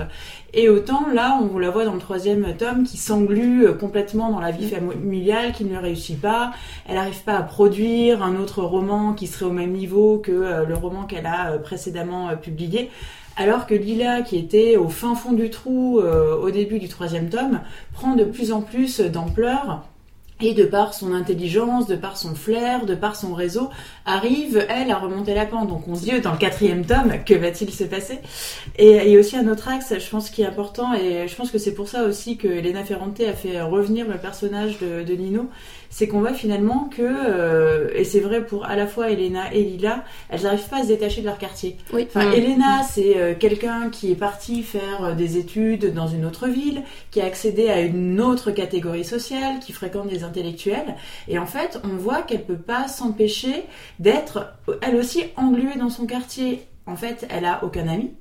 Et autant là, on la voit dans le troisième tome qui s'englue euh, complètement dans la vie familiale, qui ne réussit pas. Elle n'arrive pas à produire un autre roman qui serait au même niveau que euh, le roman qu'elle a euh, précédemment publié. Alors que Lila, qui était au fin fond du trou au début du troisième tome, prend de plus en plus d'ampleur et de par son intelligence, de par son flair, de par son réseau, arrive, elle, à remonter la pente. Donc on se dit, dans le quatrième tome, que va-t-il se passer? Et il y a aussi un autre axe, je pense, qui est important, et je pense que c'est pour ça aussi que Elena Ferrante a fait revenir le personnage de, de Nino, c'est qu'on voit finalement que, euh, et c'est vrai pour à la fois Elena et Lila, elles n'arrivent pas à se détacher de leur quartier. Oui. Enfin, mm. Elena, c'est euh, quelqu'un qui est parti faire euh, des études dans une autre ville, qui a accédé à une autre catégorie sociale, qui fréquente des intellectuels, et en fait, on voit qu'elle peut pas s'empêcher d'être, elle aussi, engluée dans son quartier. En fait, elle a aucun ami.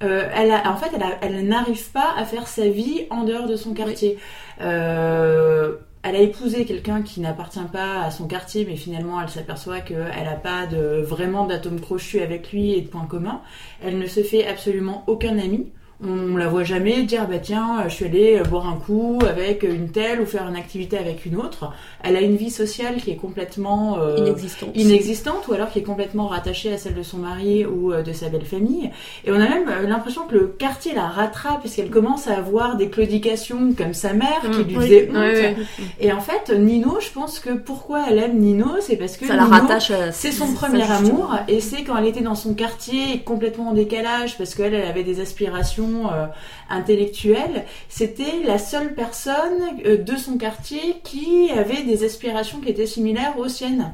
elle a, en fait, elle, elle n'arrive pas à faire sa vie en dehors de son quartier. Euh, elle a épousé quelqu'un qui n'appartient pas à son quartier, mais finalement elle s'aperçoit qu'elle n'a pas de, vraiment d'atome crochu avec lui et de points communs. Elle ne se fait absolument aucun ami on la voit jamais dire bah tiens je suis allée boire un coup avec une telle ou faire une activité avec une autre elle a une vie sociale qui est complètement euh, inexistante. inexistante ou alors qui est complètement rattachée à celle de son mari ou euh, de sa belle famille et on a même euh, l'impression que le quartier la rattrape puisqu'elle commence à avoir des claudications comme sa mère qui lui faisait honte. et en fait Nino je pense que pourquoi elle aime Nino c'est parce que ça la rattache c'est son premier amour et c'est quand elle était dans son quartier complètement en décalage parce qu'elle elle avait des aspirations euh, intellectuelle, c'était la seule personne euh, de son quartier qui avait des aspirations qui étaient similaires aux siennes.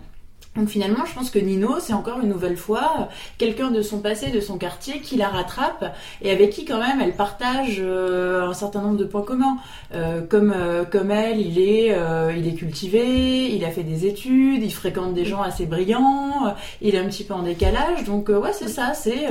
Donc finalement, je pense que Nino, c'est encore une nouvelle fois quelqu'un de son passé, de son quartier, qui la rattrape et avec qui quand même elle partage euh, un certain nombre de points communs. Euh, comme euh, comme elle, il est il est cultivé, il a fait des études, il fréquente des gens assez brillants, il est un petit peu en décalage. Donc ouais, c'est ça, c'est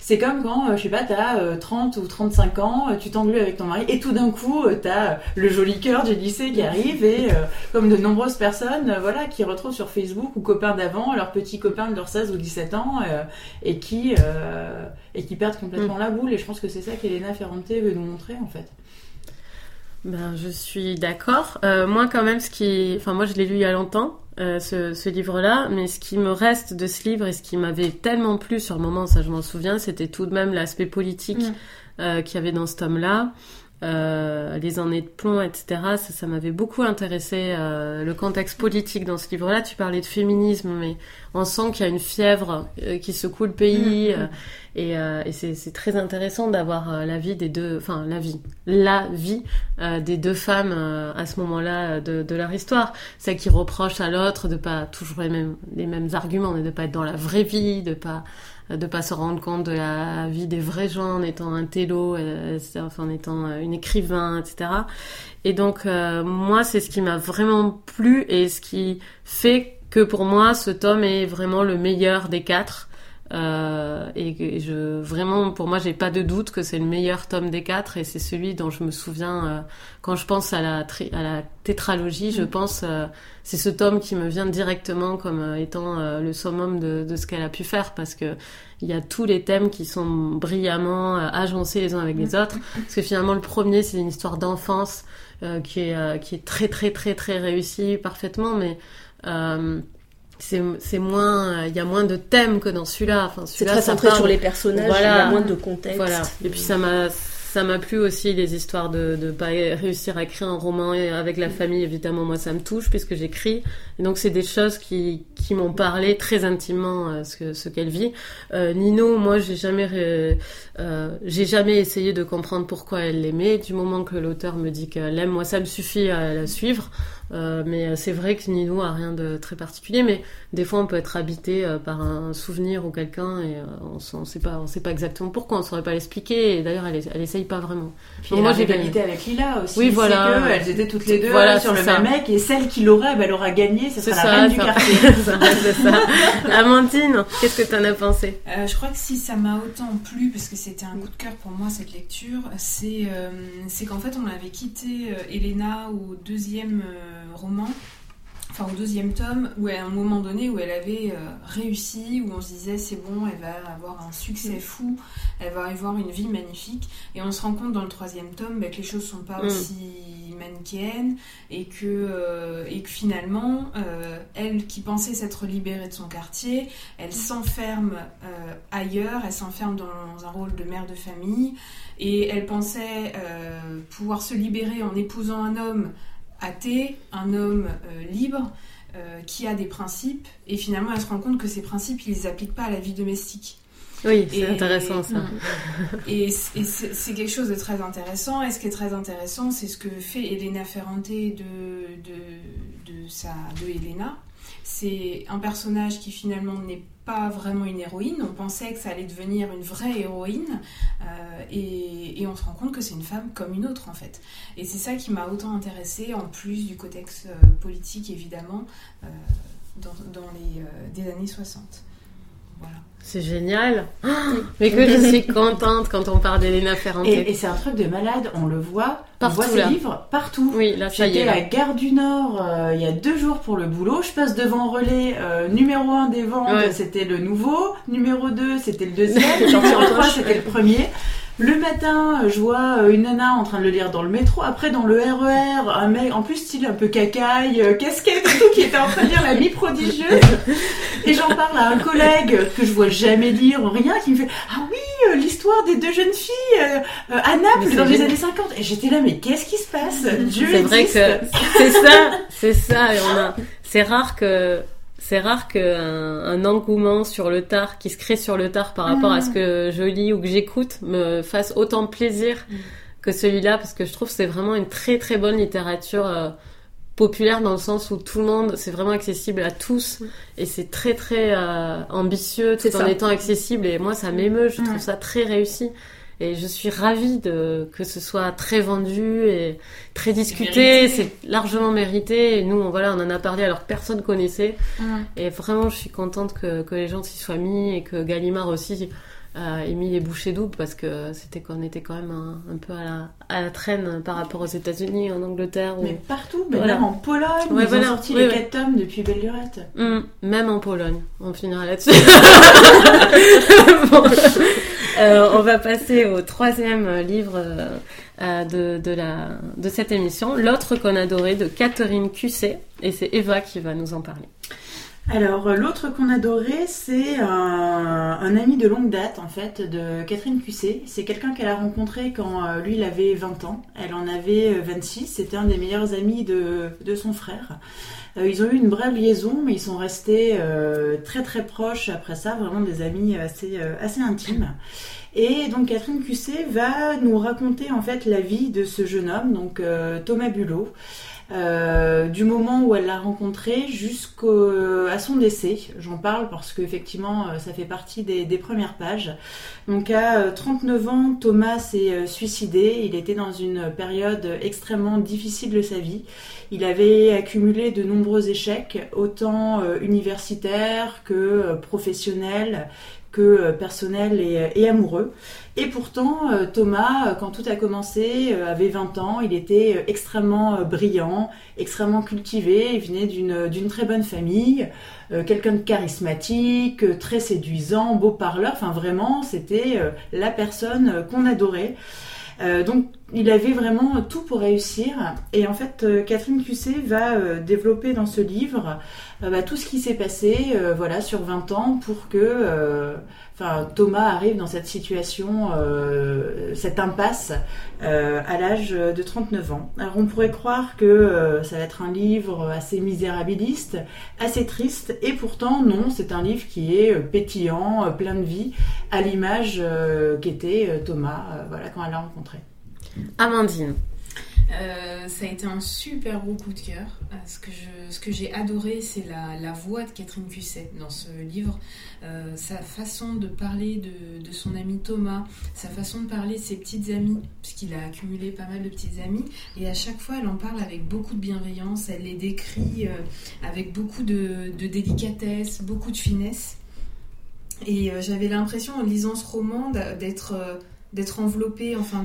c'est comme quand je sais pas, t'as 30 ou 35 ans, tu t'englues avec ton mari et tout d'un coup, t'as le joli cœur du lycée qui arrive et comme de nombreuses personnes, voilà, qui retrouvent sur Facebook ou copains d'avant, leurs petits copains de leurs 16 ou 17 ans, euh, et, qui, euh, et qui perdent complètement mm. la boule. Et je pense que c'est ça qu'Elena Ferrante veut nous montrer, en fait. Ben, je suis d'accord. Euh, moi, quand même, ce qui, enfin, moi, je l'ai lu il y a longtemps, ce, livre-là, mais ce qui me reste de ce livre et ce qui m'avait tellement plu sur le moment, ça, je m'en souviens, c'était tout de même l'aspect politique mm. qu'il y avait dans ce tome-là. Euh, les années de plomb, etc. Ça, ça m'avait beaucoup intéressé. Euh, le contexte politique dans ce livre-là, tu parlais de féminisme, mais on sent qu'il y a une fièvre euh, qui secoue le pays. Mm, mm. et, et c'est très intéressant d'avoir la vie des deux, enfin la vie, la vie des deux femmes à ce moment-là de, de, leur histoire. Celle qui reproche à l'autre de pas toujours les mêmes, les mêmes arguments, mais de pas être dans la vraie vie, de pas de pas se rendre compte de la vie des vrais gens en étant un télo, euh, en étant euh, une écrivain, etc. Et donc euh, moi, c'est ce qui m'a vraiment plu et ce qui fait que pour moi, ce tome est vraiment le meilleur des quatre. Euh, et je vraiment pour moi j'ai pas de doute que c'est le meilleur tome des quatre et c'est celui dont je me souviens euh, quand je pense à la à la tétralogie je mm. pense euh, c'est ce tome qui me vient directement comme étant le summum de, de ce qu'elle a pu faire parce que il y a tous les thèmes qui sont brillamment agencés les uns avec les mm. autres parce que finalement le premier c'est une histoire d'enfance qui est qui est très très très très réussie parfaitement mais c'est moins il y a moins de thèmes que dans celui-là. Enfin c'est très centré sur les personnages il y a moins de contexte. Voilà. Et puis ça m'a ça m'a plu aussi les histoires de ne pas réussir à écrire un roman avec la famille. Évidemment moi ça me touche puisque j'écris Et donc c'est des choses qui, qui m'ont parlé très intimement euh, ce que ce qu'elle vit. Euh, Nino, moi j'ai jamais ré- euh, j'ai jamais essayé de comprendre pourquoi elle l'aimait. Du moment que l'auteur me dit qu'elle l'aime, moi ça me suffit à la suivre. Euh, mais euh, c'est vrai que Nino a rien de très particulier. Mais des fois on peut être habité euh, par un souvenir ou quelqu'un et euh, on, on sait pas on sait pas exactement pourquoi. On saurait pas l'expliquer. Et d'ailleurs elle, elle essaye pas vraiment. Puis Donc elle moi, j'ai rivalité avec Lila aussi. Oui, voilà. elles étaient toutes les deux Voilà, sur le ça. même mec et celle qui l'aura, bah, elle aura gagné, ce C'est sera ça, la reine du quartier. Ça, c'est ça. Amandine, qu'est-ce que t'en as pensé? Euh, je crois que si ça m'a autant plu, parce que c'était un coup de cœur pour moi cette lecture, c'est euh, qu'en fait on avait quitté euh, Elena au deuxième euh, roman, enfin au deuxième tome, où à un moment donné où elle avait euh, réussi, où on se disait c'est bon, elle va avoir un succès fou, elle va avoir une vie magnifique, et on se rend compte dans le troisième tome bah, que les choses sont pas Mm. aussi manichéennes et que, euh, et que finalement, euh, elle qui pensait s'être libérée de son quartier, elle s'enferme euh, ailleurs, elle s'enferme dans un rôle de mère de famille, et elle pensait pouvoir se libérer en épousant un homme athée, un homme libre, qui a des principes, et finalement elle se rend compte que ces principes, ils les appliquent pas à la vie domestique. Oui, c'est intéressant ça. Et, c'est quelque chose de très intéressant. Et ce qui est très intéressant, c'est ce que fait Elena Ferrante de, de, de, sa, de Elena. C'est un personnage qui finalement n'est pas vraiment une héroïne. On pensait que ça allait devenir une vraie héroïne. euh, et, et on se rend compte que c'est une femme comme une autre en fait. Et c'est ça qui m'a autant intéressée, en plus du contexte euh, politique évidemment, euh, dans, dans les euh, des années 60. Voilà. C'est génial. Mais que je suis contente quand on parle d'Elena Ferrante. Et, et c'est un truc de malade, on le voit, Partout, on voit ses là. livres partout. Oui, là ça y est. J'étais là. à Gare du Nord euh, il y a deux jours pour le boulot. Je passe devant Relais, euh, numéro 1 des ventes, Ouais. c'était le nouveau. Numéro 2, c'était le deuxième. Numéro en 3, poche. c'était le premier. Le matin, je vois euh, une nana en train de le lire dans le métro. Après, dans le RER, un mec, en plus style un peu cacaille, euh, casquette et tout, qui était en train de lire La vie prodigieuse. Et j'en parle à un collègue que je vois jamais lire, rien, qui me fait Ah oui, euh, l'histoire des deux jeunes filles à Naples dans les années 50. Et j'étais là, mais qu'est-ce qui se passe? Dieu C'est vrai que c'est ça, c'est ça. Et on a, c'est rare que, c'est rare qu'un un engouement sur le tard, qui se crée sur le tard par rapport à ce que je lis ou que j'écoute, me fasse autant de plaisir Mm. que celui-là, parce que je trouve que c'est vraiment une très très bonne littérature euh, populaire dans le sens où tout le monde, c'est vraiment accessible à tous et c'est très très euh, ambitieux tout en ça. étant accessible et moi ça m'émeut, je trouve ça très réussi. Et je suis ravie de que ce soit très vendu et très discuté. C'est largement mérité. Et nous, on, voilà, on en a parlé alors que personne connaissait. Et vraiment, je suis contente que, que les gens s'y soient mis et que Gallimard aussi euh, ait mis les bouchées doubles parce que c'était qu'on était quand même un, un peu à la, à la traîne par rapport aux États-Unis, en Angleterre. Ou... Mais partout, mais Voilà. même en Pologne, Ouais, ils voilà. ont sorti Oui, les oui. quatre tomes depuis Belle Lurette. Hum, même en Pologne. On finira là-dessus. Bon. Euh, on va passer au troisième livre euh, euh, de, de, la, de cette émission, L'autre qu'on adorait de Catherine Cusset. Et c'est Eva qui va nous en parler. Alors, euh, l'autre qu'on adorait, c'est un, un ami de longue date, en fait, de Catherine Cusset. C'est quelqu'un qu'elle a rencontré quand euh, lui, il avait 20 ans. Elle en avait euh, 26. C'était un des meilleurs amis de, de son frère. Euh, ils ont eu une brève liaison, mais ils sont restés euh, très très proches après ça, vraiment des amis assez, euh, assez intimes. Et donc Catherine Cusset va nous raconter en fait la vie de ce jeune homme, donc euh, Thomas Bulot, euh, du moment où elle l'a rencontré jusqu'à son décès. J'en parle parce qu'effectivement euh, ça fait partie des, des premières pages. Donc à euh, 39 ans, Thomas s'est euh, suicidé. Il était dans une période extrêmement difficile de sa vie. Il avait accumulé de nombreux échecs, autant euh, universitaires que euh, professionnels, euh, personnels et, et amoureux. Et pourtant, euh, Thomas, euh, quand tout a commencé, euh, avait 20 ans, il était euh, extrêmement euh, brillant, extrêmement cultivé, il venait d'une très bonne famille, euh, quelqu'un de charismatique, euh, très séduisant, beau parleur, enfin vraiment, c'était euh, la personne euh, qu'on adorait. Euh, donc il avait vraiment tout pour réussir et en fait euh, Catherine Cusset va euh, développer dans ce livre euh, bah, tout ce qui s'est passé voilà sur 20 ans pour que Thomas arrive dans cette situation, cette impasse, à l'âge de 39 ans. Alors, on pourrait croire que ça va être un livre assez misérabiliste, assez triste, et pourtant, non, c'est un livre qui est pétillant, plein de vie, à l'image qu'était Thomas, voilà, quand elle l'a rencontré. Amandine. Euh, ça a été un super beau coup de cœur. Euh, ce que, j'ai adoré, c'est la, voix de Catherine Cusset dans ce livre. Euh, sa façon de parler de, son ami Thomas, sa façon de parler de ses petites amies, puisqu'il a accumulé pas mal de petites amies. Et à chaque fois, elle en parle avec beaucoup de bienveillance. Elle les décrit avec beaucoup de, délicatesse, beaucoup de finesse. Et j'avais l'impression, en lisant ce roman, d'être d'être enveloppée, enfin,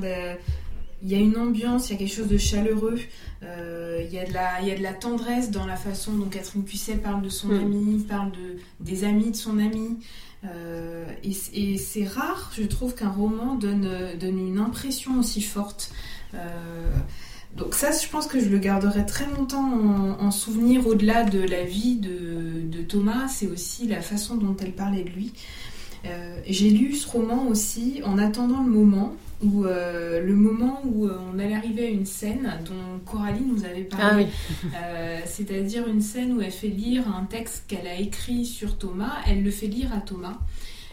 il y a une ambiance, il y a quelque chose de chaleureux, euh, il, y a de la, il y a de la tendresse dans la façon dont Catherine Puisset parle de son mm. ami, parle de, des amis de son ami. Euh, et, c'est rare, je trouve, qu'un roman donne, donne une impression aussi forte. Euh, donc ça, je pense que je le garderai très longtemps en, souvenir au-delà de la vie de, de Thomas. C'est aussi la façon dont elle parlait de lui. J'ai lu ce roman aussi en attendant le moment où euh, le moment où euh, on allait arriver à une scène dont Coralie nous avait parlé, ah euh, c'est-à-dire une scène où elle fait lire un texte qu'elle a écrit sur Thomas, elle le fait lire à Thomas.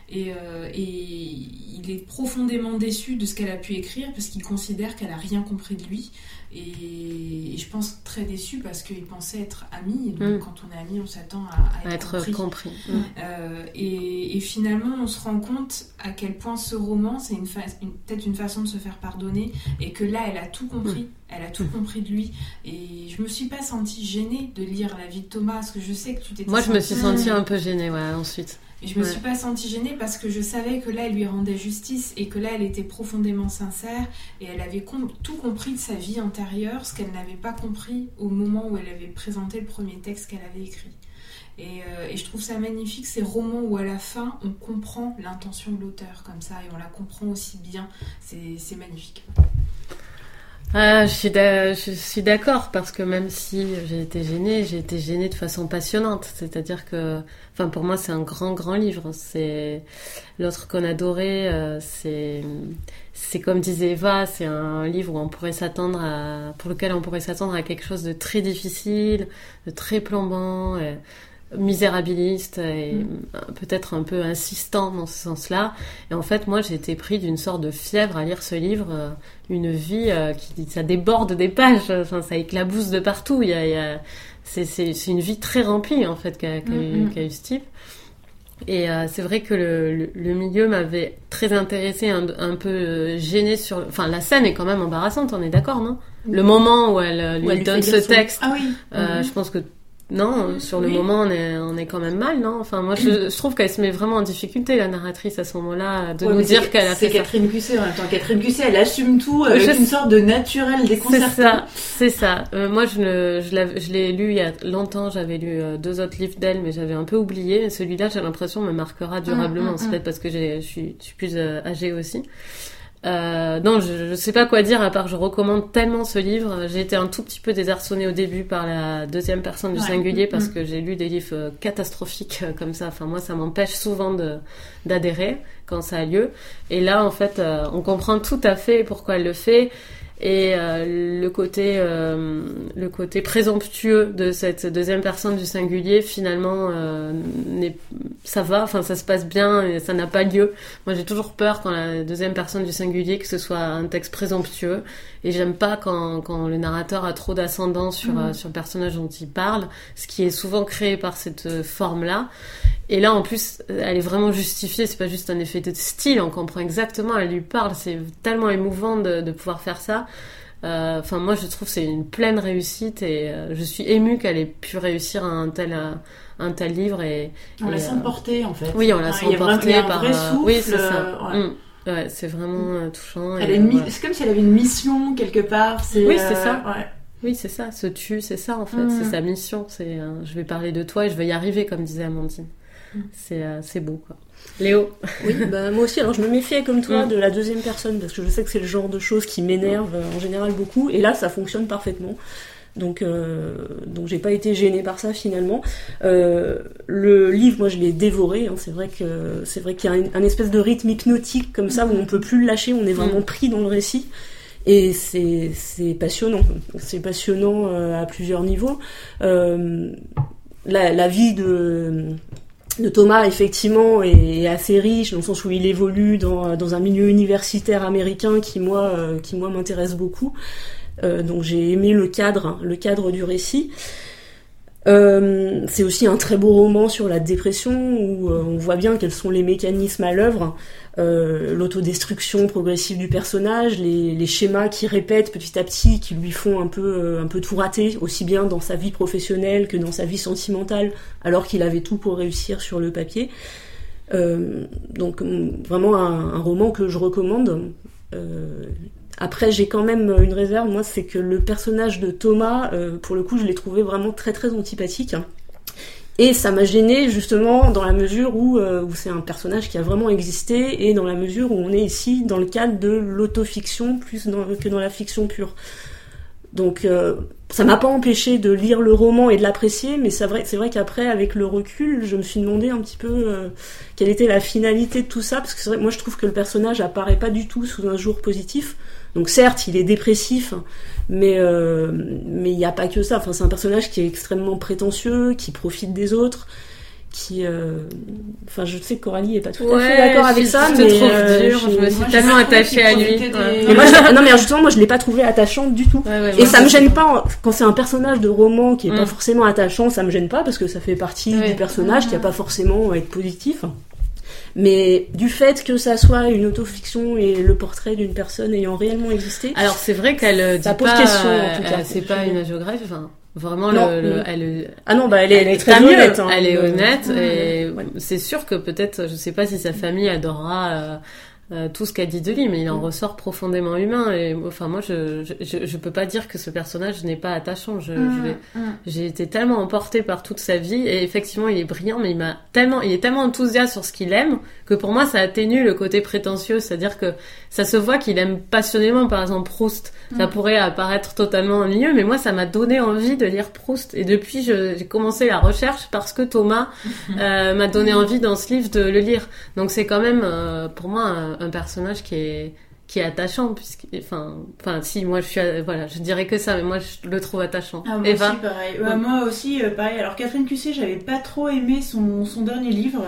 Et, et il est profondément déçu de ce qu'elle a pu écrire parce qu'il considère qu'elle a rien compris de lui. Et, je pense très déçu parce qu'il pensait être ami. donc, mm. quand on est ami, on s'attend à, être, compris. Mm. Euh, et, finalement, on se rend compte à quel point ce roman, c'est une, peut-être une façon de se faire pardonner. Et que là, elle a tout compris. Mm. Elle a tout compris de lui. Et je me suis pas sentie gênée de lire la vie de Thomas parce que je sais que tu t'étais. Moi, je me suis sentie un peu gênée, ouais, ensuite. Et je me suis pas sentie gênée parce que je savais que là, elle lui rendait justice et que là, elle était profondément sincère et elle avait tout compris de sa vie antérieure, ce qu'elle n'avait pas compris au moment où elle avait présenté le premier texte qu'elle avait écrit. Et, euh, et, je trouve ça magnifique, ces romans où à la fin, on comprend l'intention de l'auteur comme ça et on la comprend aussi bien. C'est magnifique. Ah, je suis d'accord parce que même si j'ai été gênée, j'ai été gênée de façon passionnante. C'est-à-dire que, enfin, pour moi, c'est un grand, grand livre. C'est l'autre qu'on adorait. Euh, c'est, c'est comme disait Eva, c'est un livre où on pourrait s'attendre à, pour lequel on pourrait s'attendre à quelque chose de très difficile, de très plombant misérabiliste et mm. peut-être un peu insistant dans ce sens-là. Et en fait, moi, j'ai été pris d'une sorte de fièvre à lire ce livre, euh, une vie euh, qui ça déborde des pages, enfin, ça éclabousse de partout. Il y a, il y a c'est, une vie très remplie en fait qu'a, eu, mm, mm. ce type. Et euh, c'est vrai que le, le, milieu m'avait très intéressé, un, un peu gêné sur. Enfin, la scène est quand même embarrassante, on est d'accord, non? Le moment où elle lui donne ce texte, ah oui. je pense que non, sur le moment, on est, on est quand même mal, non? Enfin, moi, je, je trouve qu'elle se met vraiment en difficulté, la narratrice, à ce moment-là, de nous dire qu'elle a fait C'est Catherine Cusset en même temps. Catherine Cusset, elle assume tout avec une sorte de naturel déconcertant. C'est ça, c'est ça. Euh, moi, je, je l'ai lu il y a longtemps, j'avais lu euh, deux autres livres d'elle, mais j'avais un peu oublié. Celui-là, j'ai l'impression, me marquera durablement. Mm, mm, C'est mm. peut-être parce que je suis, je suis plus euh, âgée aussi. Euh, non, je, je sais pas quoi dire à part je recommande tellement ce livre. J'ai été un tout petit peu désarçonnée au début par la deuxième personne du singulier mm, parce mm. que j'ai lu des livres euh, catastrophiques euh, comme ça. Enfin moi, ça m'empêche souvent d'adhérer quand ça a lieu. Et là, en fait, on comprend tout à fait pourquoi elle le fait et euh, le côté euh, le côté présomptueux de cette deuxième personne du singulier finalement euh, ça va enfin ça se passe bien et ça n'a pas lieu. Moi j'ai toujours peur quand la deuxième personne du singulier que ce soit un texte présomptueux. Et j'aime pas quand, quand le narrateur a trop d'ascendant sur mmh. sur le personnage dont il parle ce qui est souvent créé par cette forme là et là, en plus, elle est vraiment justifiée. C'est pas juste un effet de style. On comprend exactement. Elle lui parle. C'est tellement émouvant de, de, pouvoir faire ça. Euh, enfin, moi, je trouve c'est une pleine réussite et euh, je suis émue qu'elle ait pu réussir un tel euh, un tel livre et on la sent porter en fait. Oui, on la sent porter par. oui, c'est ça. Mm. Ouais. c'est vraiment touchant. C'est comme si elle avait une mission quelque part. Oui, c'est ça. Oui, c'est ça. Se tue, c'est ça en fait. Mm. C'est sa mission. C'est je vais parler de toi et je vais y arriver, comme disait Amandine. Euh, c'est beau, quoi. Léo Oui, bah, moi aussi, alors je me méfiais comme toi mm. de la deuxième personne, parce que je sais que c'est le genre de choses qui m'énerve euh, en général beaucoup, et là ça fonctionne parfaitement. Donc, euh, donc j'ai pas été gênée par ça finalement. Euh, le livre, moi, je l'ai dévoré. Hein. c'est vrai que c'est vrai qu'il y a un, espèce de rythme hypnotique comme ça où on peut plus le lâcher. On est vraiment pris dans le récit. Et c'est passionnant. C'est passionnant euh, à plusieurs niveaux. Euh, la, la, vie de, Thomas, effectivement, est assez riche dans le sens où il évolue dans, un milieu universitaire américain qui, moi, euh, m'intéresse beaucoup. Euh, donc j'ai aimé le cadre, le cadre du récit. Euh, c'est aussi un très beau roman sur la dépression où on voit bien quels sont les mécanismes à l'œuvre, euh, l'autodestruction progressive du personnage, les, schémas qui répètent petit à petit, qui lui font un peu, un peu tout rater, aussi bien dans sa vie professionnelle que dans sa vie sentimentale, alors qu'il avait tout pour réussir sur le papier. donc vraiment un, roman que je recommande. Après, j'ai quand même une réserve, moi, c'est que le personnage de Thomas, euh, pour le coup, je l'ai trouvé vraiment très très antipathique. Et ça m'a gêné justement dans la mesure où, euh, où c'est un personnage qui a vraiment existé et dans la mesure où on est ici dans le cadre de l'autofiction plus que dans la fiction pure. Donc euh, ça m'a pas empêché de lire le roman et de l'apprécier, mais c'est vrai, qu'après, avec le recul, je me suis demandé un petit peu quelle était la finalité de tout ça, parce que moi je trouve que le personnage apparaît pas du tout sous un jour positif. Donc certes, il est dépressif, mais euh, mais il n'y a pas que ça. Enfin, c'est un personnage qui est extrêmement prétentieux, qui profite des autres, qui, euh, enfin, je sais que Coralie est pas tout à fait d'accord avec ça, mais euh, dur, je me suis tellement attachée à lui. non, mais justement, moi, je l'ai pas trouvé attachant du tout. et ça me gêne pas quand c'est un personnage de roman qui est pas mm. forcément attachant, ça me gêne pas parce que ça fait partie du personnage qui a pas forcément à être positif. Mais du fait que ça soit une autofiction et le portrait d'une personne ayant réellement existé. Alors c'est vrai qu'elle euh, dit pose pas, question en tout cas. C'est pas une agiographie. Enfin, vraiment, le, elle. Ah non, bah elle est, elle est très honnête. Hein. elle est honnête et c'est sûr que peut-être, je sais pas si sa famille adorera. Euh, euh, tout ce qu'a dit de lui, mais il en mm. ressort profondément humain. Et enfin, moi, je, je, je, peux pas dire que ce personnage n'est pas attachant. Je, mm, mm. j'ai été tellement emportée par toute sa vie, et effectivement, il est brillant, mais il m'a tellement, il est tellement enthousiaste sur ce qu'il aime que pour moi, ça atténue le côté prétentieux. C'est-à-dire que ça se voit qu'il aime passionnément, par exemple, Proust. Ça pourrait apparaître totalement ennuyeux, mais moi, ça m'a donné envie de lire Proust. Et depuis, j'ai commencé la recherche parce que Thomas euh, m'a donné envie dans ce livre de le lire. Donc c'est quand même, euh, pour moi, un personnage qui est qui est attachant puisque enfin enfin si moi je suis voilà je dirais que ça mais moi je le trouve attachant. Ah, moi aussi pareil. Moi aussi euh, pareil. Alors Catherine Cusset j'avais pas trop aimé son, son dernier livre.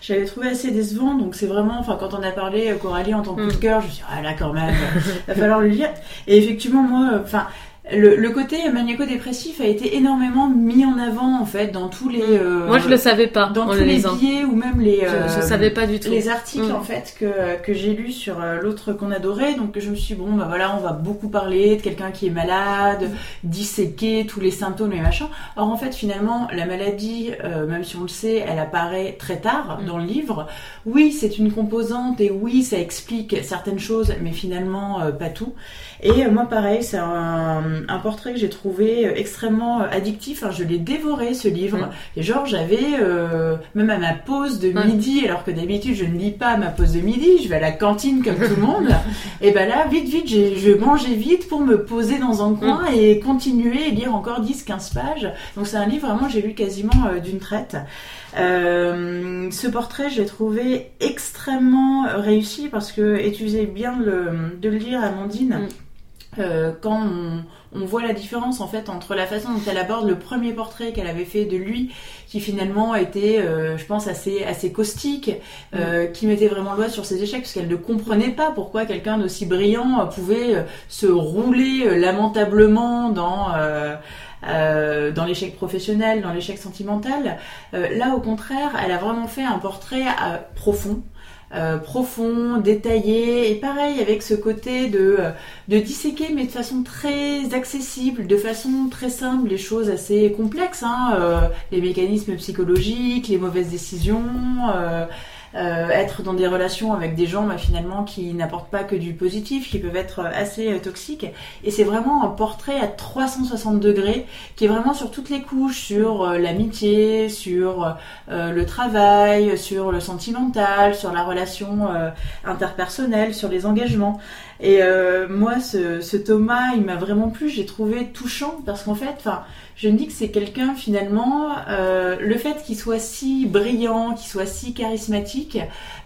J'avais trouvé assez décevant donc c'est vraiment enfin quand on a parlé euh, Coralie en tant que coup de mm. cœur je me suis dit ah là quand même va falloir le lire. Et effectivement moi enfin le, le, côté maniaco-dépressif a été énormément mis en avant en fait dans tous les. Mm. Euh, Moi je le savais pas. Dans tous les billets ou même les. Euh, je, savais pas du tout. Les articles mm. en fait que, que j'ai lus sur euh, l'autre qu'on adorait donc je me suis dit, bon bah voilà on va beaucoup parler de quelqu'un qui est malade, mm. disséquer tous les symptômes et machin. Or en fait finalement la maladie euh, même si on le sait elle apparaît très tard dans le livre. Oui c'est une composante et oui ça explique certaines choses mais finalement pas tout. Et moi pareil c'est un un portrait que j'ai trouvé euh, extrêmement euh, addictif. Enfin, je l'ai dévoré ce livre. Et genre, j'avais euh, même à ma pause de midi, alors que d'habitude je ne lis pas à ma pause de midi, je vais à la cantine comme tout le monde. et ben là, vite, vite, je mangeais vite pour me poser dans un coin et continuer et lire encore 10-15 pages. Donc c'est un livre vraiment j'ai lu quasiment d'une traite. ce portrait, j'ai trouvé extrêmement réussi parce que, et tu faisais bien de le lire, Amandine. Euh, quand on, voit la différence en fait entre la façon dont elle aborde le premier portrait qu'elle avait fait de lui, qui finalement était, euh, je pense, assez assez caustique, euh, mm. qui mettait vraiment le doigt sur ses échecs parce qu'elle ne comprenait pas pourquoi quelqu'un d'aussi brillant pouvait se rouler lamentablement dans dans l'échec professionnel, dans l'échec sentimental. là, au contraire, elle a vraiment fait un portrait profond euh, profond, détaillé, et pareil avec ce côté de, euh, de disséquer, mais de façon très accessible, de façon très simple, les choses assez complexes, hein, euh, les mécanismes psychologiques, les mauvaises décisions. Euh, être dans des relations avec des gens bah, finalement qui n'apportent pas que du positif, qui peuvent être assez euh, toxiques. Et c'est vraiment un portrait à 360 degrés qui est vraiment sur toutes les couches, sur euh, l'amitié, sur euh, le travail, sur le sentimental, sur la relation interpersonnelle, sur les engagements. Et euh, moi, ce, Thomas, il m'a vraiment plu. J'ai trouvé touchant parce qu'en fait, enfin, je me dis que c'est quelqu'un finalement. euh, le fait qu'il soit si brillant, qu'il soit si charismatique,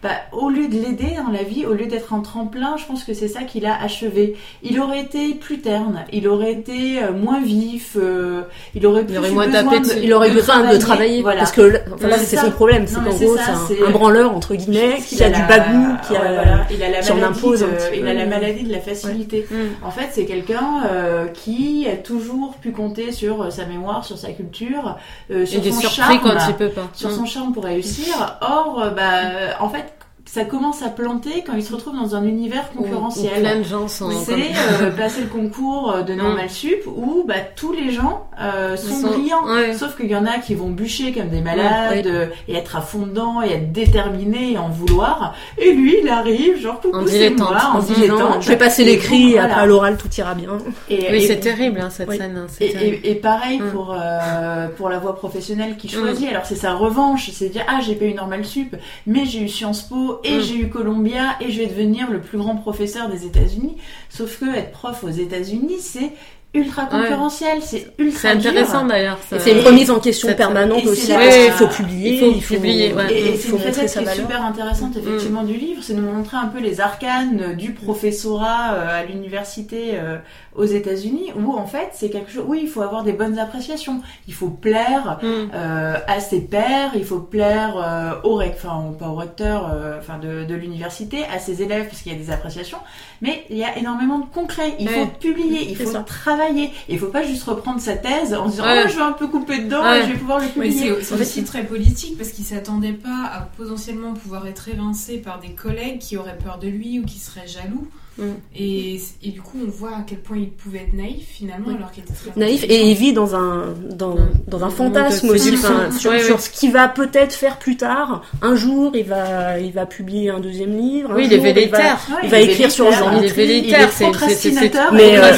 bah, au lieu de l'aider dans la vie, au lieu d'être un tremplin, je pense que c'est ça qu'il a achevé. Il aurait été plus terne, il aurait été euh, moins vif, euh, il aurait plus Il aurait eu moins de- Il aurait besoin de travailler Voilà. parce que enfin, là, C'est son problème, c'est qu'en gros c'est un, un branleur entre guillemets qui a du la- bagou, qui a voilà. il a la qui maladie impose de- il a la maladie de la facilité. Mm. En fait, c'est quelqu'un euh, qui a toujours pu compter sur euh, sa mémoire, sur sa culture, euh, sur son charme, quand il peut pas. sur Mm. son charme pour réussir. Or, bah, en fait, ça commence à planter quand il se retrouve dans un univers Où- où concurrentiel. plein de gens sont. C'est euh, passer le concours euh, de normal sup où bah, tous les gens euh, sont, sont- brillants. ouais. Sauf qu'il y en a qui vont bûcher comme des malades Ouais, et être à fond dedans et être déterminés et en vouloir. Et lui, il arrive, genre coucou, En dilettante, moi, en en disant, dilettante. Je vais passer Et l'écrit, voilà. après à l'oral tout ira bien. Et, Oui, et- c'est terrible hein, cette Oui. scène. hein, et, terrible. et- et pareil Mm. pour euh, pour la voie professionnelle qu'il Mm. choisit. Alors c'est sa revanche, c'est dire ah j'ai pas eu normal sup, mais j'ai eu Sciences Po et Mm. j'ai eu Columbia et je vais devenir le plus grand professeur des États-Unis. Sauf que être prof aux États-Unis c'est ultra concurrentiel, c'est ultra C'est intéressant d'ailleurs. C'est une remise en question permanente aussi la- parce qu'il Oui, faut publier, il faut publier, ouais. Et, et il c'est une facette qui est super intéressante effectivement du livre, c'est de nous montrer un peu les arcanes du professorat euh, à l'université euh, aux États-Unis, où en fait c'est quelque chose. Oui, il faut avoir des bonnes appréciations, il faut plaire Mm. euh, à ses pairs, il faut plaire euh, au rec, enfin pas au recteur, euh, enfin de, de l'université, à ses élèves parce qu'il y a des appréciations, mais il y a énormément de concret. Il faut publier, il faut ça. Travailler. Il faut pas juste reprendre sa thèse en se disant Ouais. oh je vais un peu couper dedans Ouais. et je vais pouvoir le publier. c'est c'est En fait, aussi très politique parce qu'il s'attendait pas à potentiellement pouvoir être évincé par des collègues qui auraient peur de lui ou qui seraient jaloux. Mm. Et, et du coup, on voit à quel point il pouvait être naïf finalement, alors qu'il était très naïf et il vit dans un dans, Mm. dans un fantasme aussi enfin, sur, Ouais, sur ouais. ce qu'il va peut-être faire plus tard un jour il va il va publier un deuxième livre un Oui, il est jour, va- velléitaire. Ouais, Il va est écrire sur Jean Il est il est c'est- procrastinateur, mais, euh,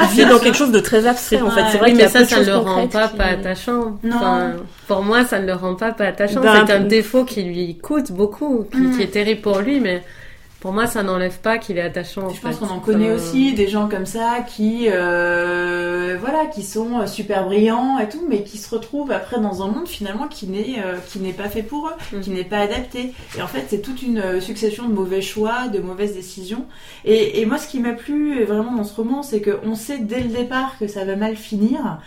il vit dans quelque chose de très abstrait en fait c'est vrai mais ça, ça ne le rend pas pas attachant. Non. Pour moi, ça ne le rend pas pas attachant. Ben, c'est un défaut qui lui coûte beaucoup, qui, Mm. qui est terrible pour lui, mais pour moi, ça n'enlève pas qu'il est attachant. Je pense qu'on en connaît aussi des gens comme ça qui, euh, voilà, qui sont super brillants et tout, mais qui se retrouvent après dans un monde finalement qui n'est euh, qui n'est pas fait pour eux, Mm. qui n'est pas adapté. Et en fait, c'est toute une euh, succession de mauvais choix, de mauvaises décisions. Et, et moi, ce qui m'a plu euh, vraiment dans ce roman, c'est qu'on sait dès le départ que ça va mal finir,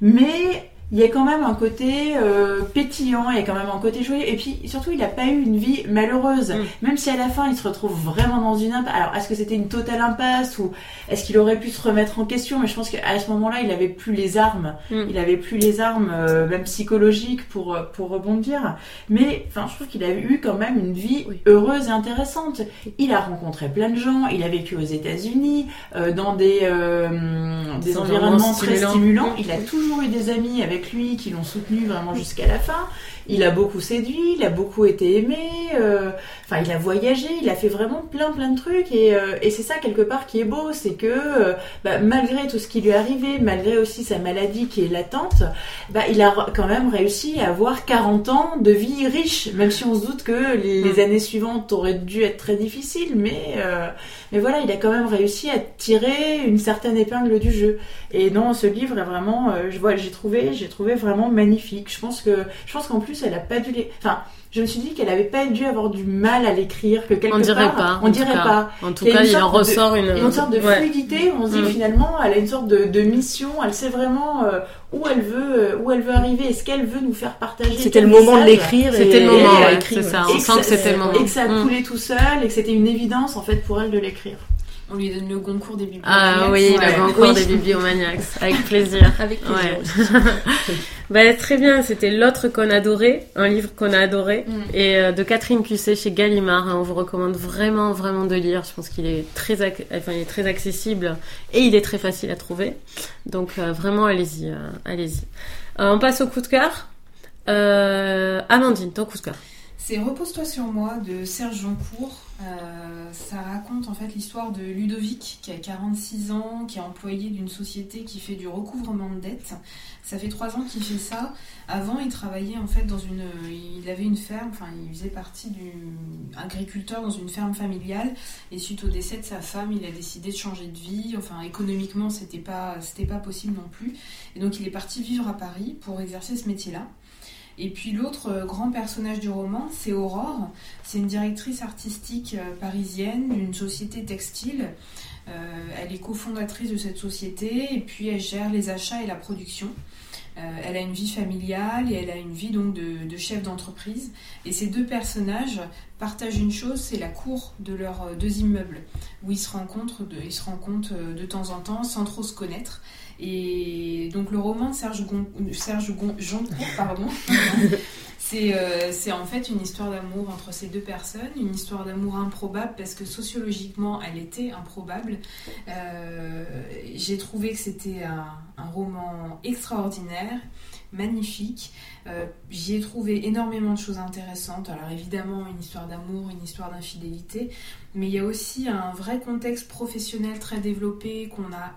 mais il y a quand même un côté euh, pétillant, il y a quand même un côté joyeux. Et puis surtout, il n'a pas eu une vie malheureuse. Mm. Même si à la fin, il se retrouve vraiment dans une impasse. Alors, est-ce que c'était une totale impasse ou est-ce qu'il aurait pu se remettre en question? Mais je pense qu'à ce moment-là, il avait plus les armes. Mm. Il avait plus les armes, euh, même psychologiques, pour euh, pour rebondir. Mais enfin, je trouve qu'il a eu quand même une vie Oui. heureuse et intéressante. Il a rencontré plein de gens. Il a vécu aux États-Unis, euh, dans des des environnements très stimulants. Il a toujours eu des amis avec lui qui l'ont soutenu vraiment jusqu'à la fin. Il a beaucoup séduit, il a beaucoup été aimé. euh, Enfin, il a voyagé, il a fait vraiment plein plein de trucs et, euh, et c'est ça quelque part qui est beau, c'est que euh, bah, malgré tout ce qui lui est arrivé, malgré aussi sa maladie qui est latente, bah, il a quand même réussi à avoir 40 ans de vie riche, même si on se doute que les, les années suivantes auraient dû être très difficiles, mais mais voilà, il a quand même réussi à tirer une certaine épingle du jeu. Et non, ce livre est vraiment, je vois, j'ai trouvé, j'ai trouvé vraiment magnifique. Je pense que, je pense qu'en plus, elle a pas dû les, enfin, je me suis dit qu'elle avait pas dû avoir du mal à l'écrire, que quelque On dirait part, pas. on dirait pas. En tout cas, il en de- ressort une. Une sorte de Ouais. fluidité. On se dit Mm. finalement, elle a une sorte de, de mission. Elle sait vraiment euh, où elle veut, euh, où elle veut arriver. Est-ce qu'elle veut nous faire partager c'était le moment de l'écrire et- C'était le Et moment, ouais, c'est ça. Et On que sent que ça- c'était le moment. Et que ça a Mm. coulé tout seul et que c'était une évidence en fait pour elle de l'écrire. On lui donne le Goncourt des bibliothécaires. Ah oui, Ouais. le Oui. des bibliomaniacs, avec plaisir. avec plaisir Ouais. Bah, très bien, c'était L'autre qu'on adorait, un livre qu'on a adoré, Mm. et euh, de Catherine Cusset chez Gallimard. hein. on vous recommande vraiment, vraiment de lire. Je pense qu'il est très, ac- enfin, il est très accessible et il est très facile à trouver. Donc euh, vraiment, allez-y, euh, allez-y. Euh, on passe au coup de cœur. Euh, Amandine, ton coup de cœur. C'est Repose-toi sur moi de Serge Joncourt. Euh, ça raconte en fait l'histoire de Ludovic qui a 46 ans, qui est employé d'une société qui fait du recouvrement de dettes. Ça fait trois ans qu'il fait ça. Avant, il travaillait en fait dans une, il avait une ferme, enfin il faisait partie du agriculteur dans une ferme familiale. Et suite au décès de sa femme, il a décidé de changer de vie. Enfin économiquement, c'était pas, c'était pas possible non plus. Et donc il est parti vivre à Paris pour exercer ce métier-là. Et puis l'autre euh, grand personnage du roman, c'est Aurore. C'est une directrice artistique euh, parisienne d'une société textile. Euh, elle est cofondatrice de cette société et puis elle gère les achats et la production. elle a une vie familiale et elle a une vie donc de, chef d'entreprise. Et ces deux personnages partagent une chose, c'est la cour de leurs deux immeubles, où ils se rencontrent, de, ils se rencontrent de temps en temps sans trop se connaître. Et donc le roman de Serge, Gon, Serge pardon, euh, c'est en fait une histoire d'amour entre ces deux personnes, une histoire d'amour improbable parce que sociologiquement elle était improbable. Euh, j'ai trouvé que c'était un, roman extraordinaire, magnifique. Euh, j'y ai trouvé énormément de choses intéressantes. Alors évidemment une histoire d'amour, une histoire d'infidélité, mais il y a aussi un vrai contexte professionnel très développé qu'on a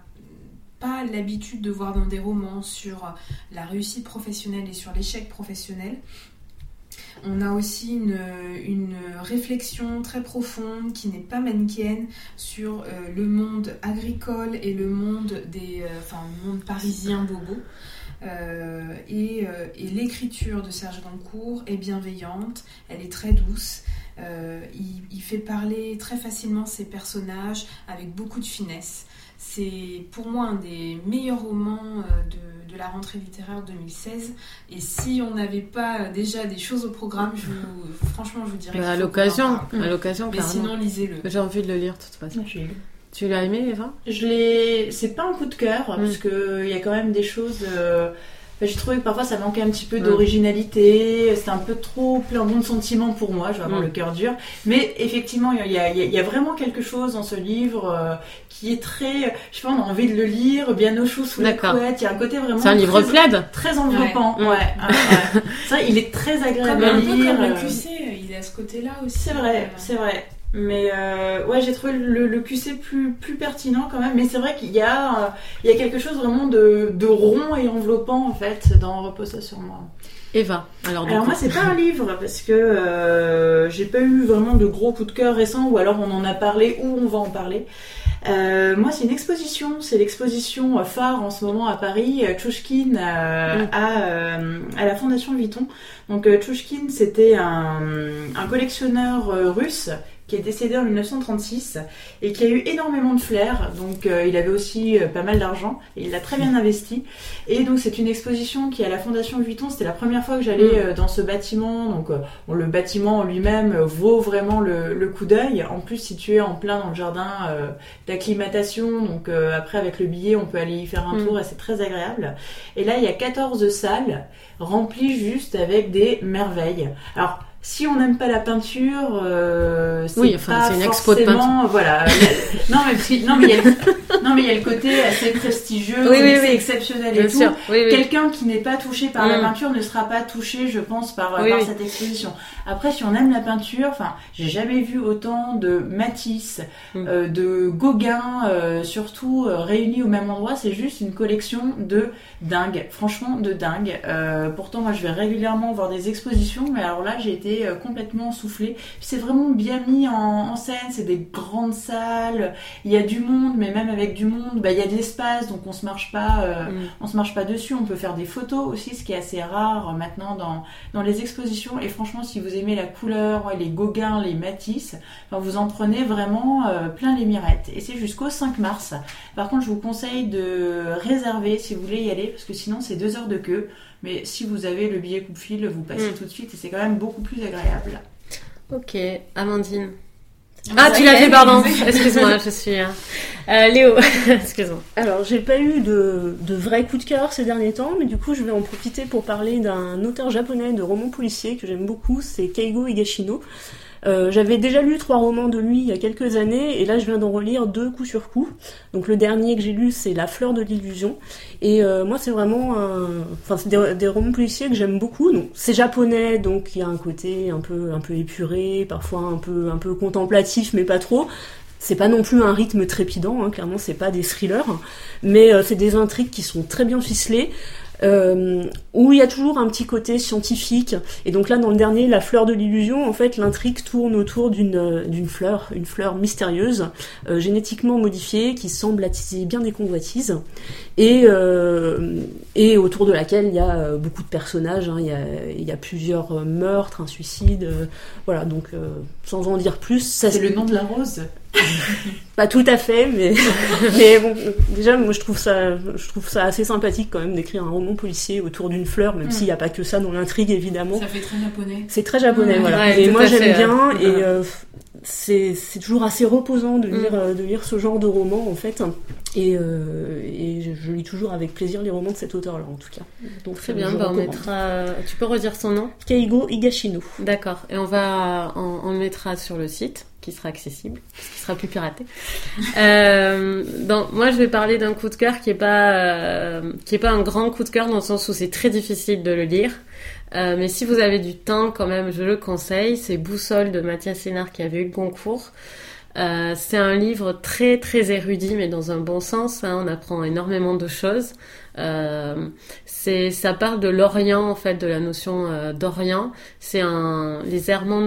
pas l'habitude de voir dans des romans sur la réussite professionnelle et sur l'échec professionnel. On a aussi une, réflexion très profonde qui n'est pas manichéenne sur euh, le monde agricole et le monde des, euh, enfin, le monde parisien bobo. Euh, et, et l'écriture de Serge Gancourt est bienveillante, elle est très douce. Il, il, fait parler très facilement ses personnages avec beaucoup de finesse. C'est pour moi un des meilleurs romans euh, de, la rentrée littéraire 2016. Et si on n'avait pas déjà des choses au programme, je franchement, je vous dirais. Bah, à l'occasion, à l'occasion. Mais sinon, lisez-le. J'ai envie de le lire de toute façon. Tu l'as aimé, Eva? Je l'ai. C'est pas un coup de cœur mm. parce que il y a quand même des choses. Euh, j'ai trouvé que parfois ça manquait un petit peu d'originalité, c'était un peu trop plein de sentiments pour moi, je vais avoir mm. le cœur dur. Mais effectivement, il y a, y a, vraiment quelque chose dans ce livre euh, qui est très, je sais pas, on a envie de le lire, bien au chaud sous la couette. Il y a un côté vraiment. C'est un livre plaid Très enveloppant, ouais. ouais. Ça, il est très agréable à lire. Comme le QC, il est à ce côté-là aussi. C'est vrai, c'est vrai. Mais euh, ouais, j'ai trouvé le, le, QC plus, plus pertinent quand même. Mais c'est vrai qu'il y, a, euh, il y a quelque chose vraiment de, de rond et enveloppant en fait dans Repose sur moi. Eva, alors, alors moi c'est pas un livre parce que euh, j'ai pas eu vraiment de gros coups de cœur récents ou alors on en a parlé ou on va en parler. Euh, moi c'est une exposition, c'est l'exposition phare en ce moment à Paris, Tchouchkin euh, mm. à, euh, à la Fondation Vuitton. Donc Tchouchkin c'était un, un collectionneur russe qui est décédé en 1936 et qui a eu énormément de flair. Donc euh, il avait aussi euh, pas mal d'argent et il l'a très bien investi. Et donc c'est une exposition qui est à la Fondation Vuitton. C'était la première fois que j'allais mm. euh, dans ce bâtiment. Donc le bâtiment en lui-même vaut vraiment le, coup d'œil. En plus situé en plein dans le jardin d'acclimatation. Donc après avec le billet on peut aller y faire un mm. tour et c'est très agréable. Et là il y a 14 salles remplies juste avec des merveilles. Alors si on n'aime pas la peinture, euh, c'est oui, enfin, pas une expo de peinture. Voilà. non, mais, non, mais il y a le, non, mais il y a le côté assez prestigieux, oui, oui, exceptionnel et tout. Quelqu'un qui n'est pas touché par la mm. peinture ne sera pas touché, je pense, par, par cette exposition. Après, si on aime la peinture, enfin, j'ai jamais vu autant de Matisse, mm. euh, de Gauguin, euh, surtout euh, réunis au même endroit. C'est juste une collection de dingue. Franchement, de dingue. Pourtant, moi, je vais régulièrement voir des expositions, mais alors là, j'ai été euh, complètement soufflé. C'est vraiment bien mis en, scène, c'est des grandes salles, il y a du monde, mais même avec du monde, bah, il y a de l'espace, donc on se marche pas, euh, mm. on se marche pas dessus. On peut faire des photos aussi, ce qui est assez rare maintenant dans, dans les expositions. Et franchement, si vous aimez la couleur, les Gauguin, les Matisse, vous en prenez vraiment euh, plein les mirettes. Et c'est jusqu'au 5 mars. Par contre, je vous conseille de réserver si vous voulez y aller, parce que sinon c'est deux heures de queue. Mais si vous avez le billet coupe-fil, vous passez mm. tout de suite et c'est quand même beaucoup plus agréable. Ok, Amandine. Ah, tu l'as fait, pardon. Excuse-moi, je suis. Euh, euh Léo, excuse-moi. Alors, j'ai pas eu de, de vrai coup de cœur ces derniers temps, mais du coup, je vais en profiter pour parler d'un auteur japonais de romans policiers que j'aime beaucoup, c'est Keigo Higashino. Euh, J'avais déjà lu trois romans de lui il y a quelques années, et là je viens d'en relire deux coup sur coup. Donc le dernier que j'ai lu, c'est La fleur de l'illusion. Et euh, moi, c'est vraiment. Enfin, c'est des, romans policiers que j'aime beaucoup. C'est japonais, donc il y a un côté un peu, un peu épuré, parfois un peu, un peu contemplatif, mais pas trop. C'est pas non plus un rythme trépidant, hein, clairement, c'est pas des thrillers, mais euh, c'est des intrigues qui sont très bien ficelées. Euh, où il y a toujours un petit côté scientifique. Et donc là, dans le dernier, La fleur de l'illusion, en fait, l'intrigue tourne autour d'une euh, d'une fleur, une fleur mystérieuse, euh, génétiquement modifiée, qui semble attiser bien des convoitises, et, et autour de laquelle il y a beaucoup de personnages. hein. Il, y a, y a plusieurs meurtres, un suicide, voilà. Donc, sans en dire plus, ça C'est le nom de la rose. pas tout à fait, mais, mais bon, déjà, moi, je trouve ça, je trouve ça assez sympathique quand même d'écrire un roman policier autour d'une fleur, même Mm. s'il n'y a pas que ça dans l'intrigue, évidemment. Ça fait très japonais. C'est très japonais, voilà. ouais, et moi, j'aime bien, ouais. et euh, c'est toujours assez reposant de lire, Mm. euh, de lire ce genre de roman, en fait. Et, euh, et je, je lis toujours avec plaisir les romans de cet auteur-là, en tout cas. Donc, Très bien, bah, on mettra. Tu peux redire son nom? Keigo Higashino. D'accord. Et on va, on, on le sur le site qui sera accessible, qui sera plus piraté. Euh, moi, je vais parler d'un coup de cœur qui est pas, euh, qui est pas un grand coup de cœur dans le sens où c'est très difficile de le lire. Euh, mais si vous avez du temps, quand même, je le conseille. C'est Boussole de Mathias Sénard qui avait eu le concours. Euh, c'est un livre très très érudit, mais dans un bon sens. hein. on apprend énormément de choses. C'est, ça parle de l'Orient en fait, de la notion d'Orient. C'est un les errements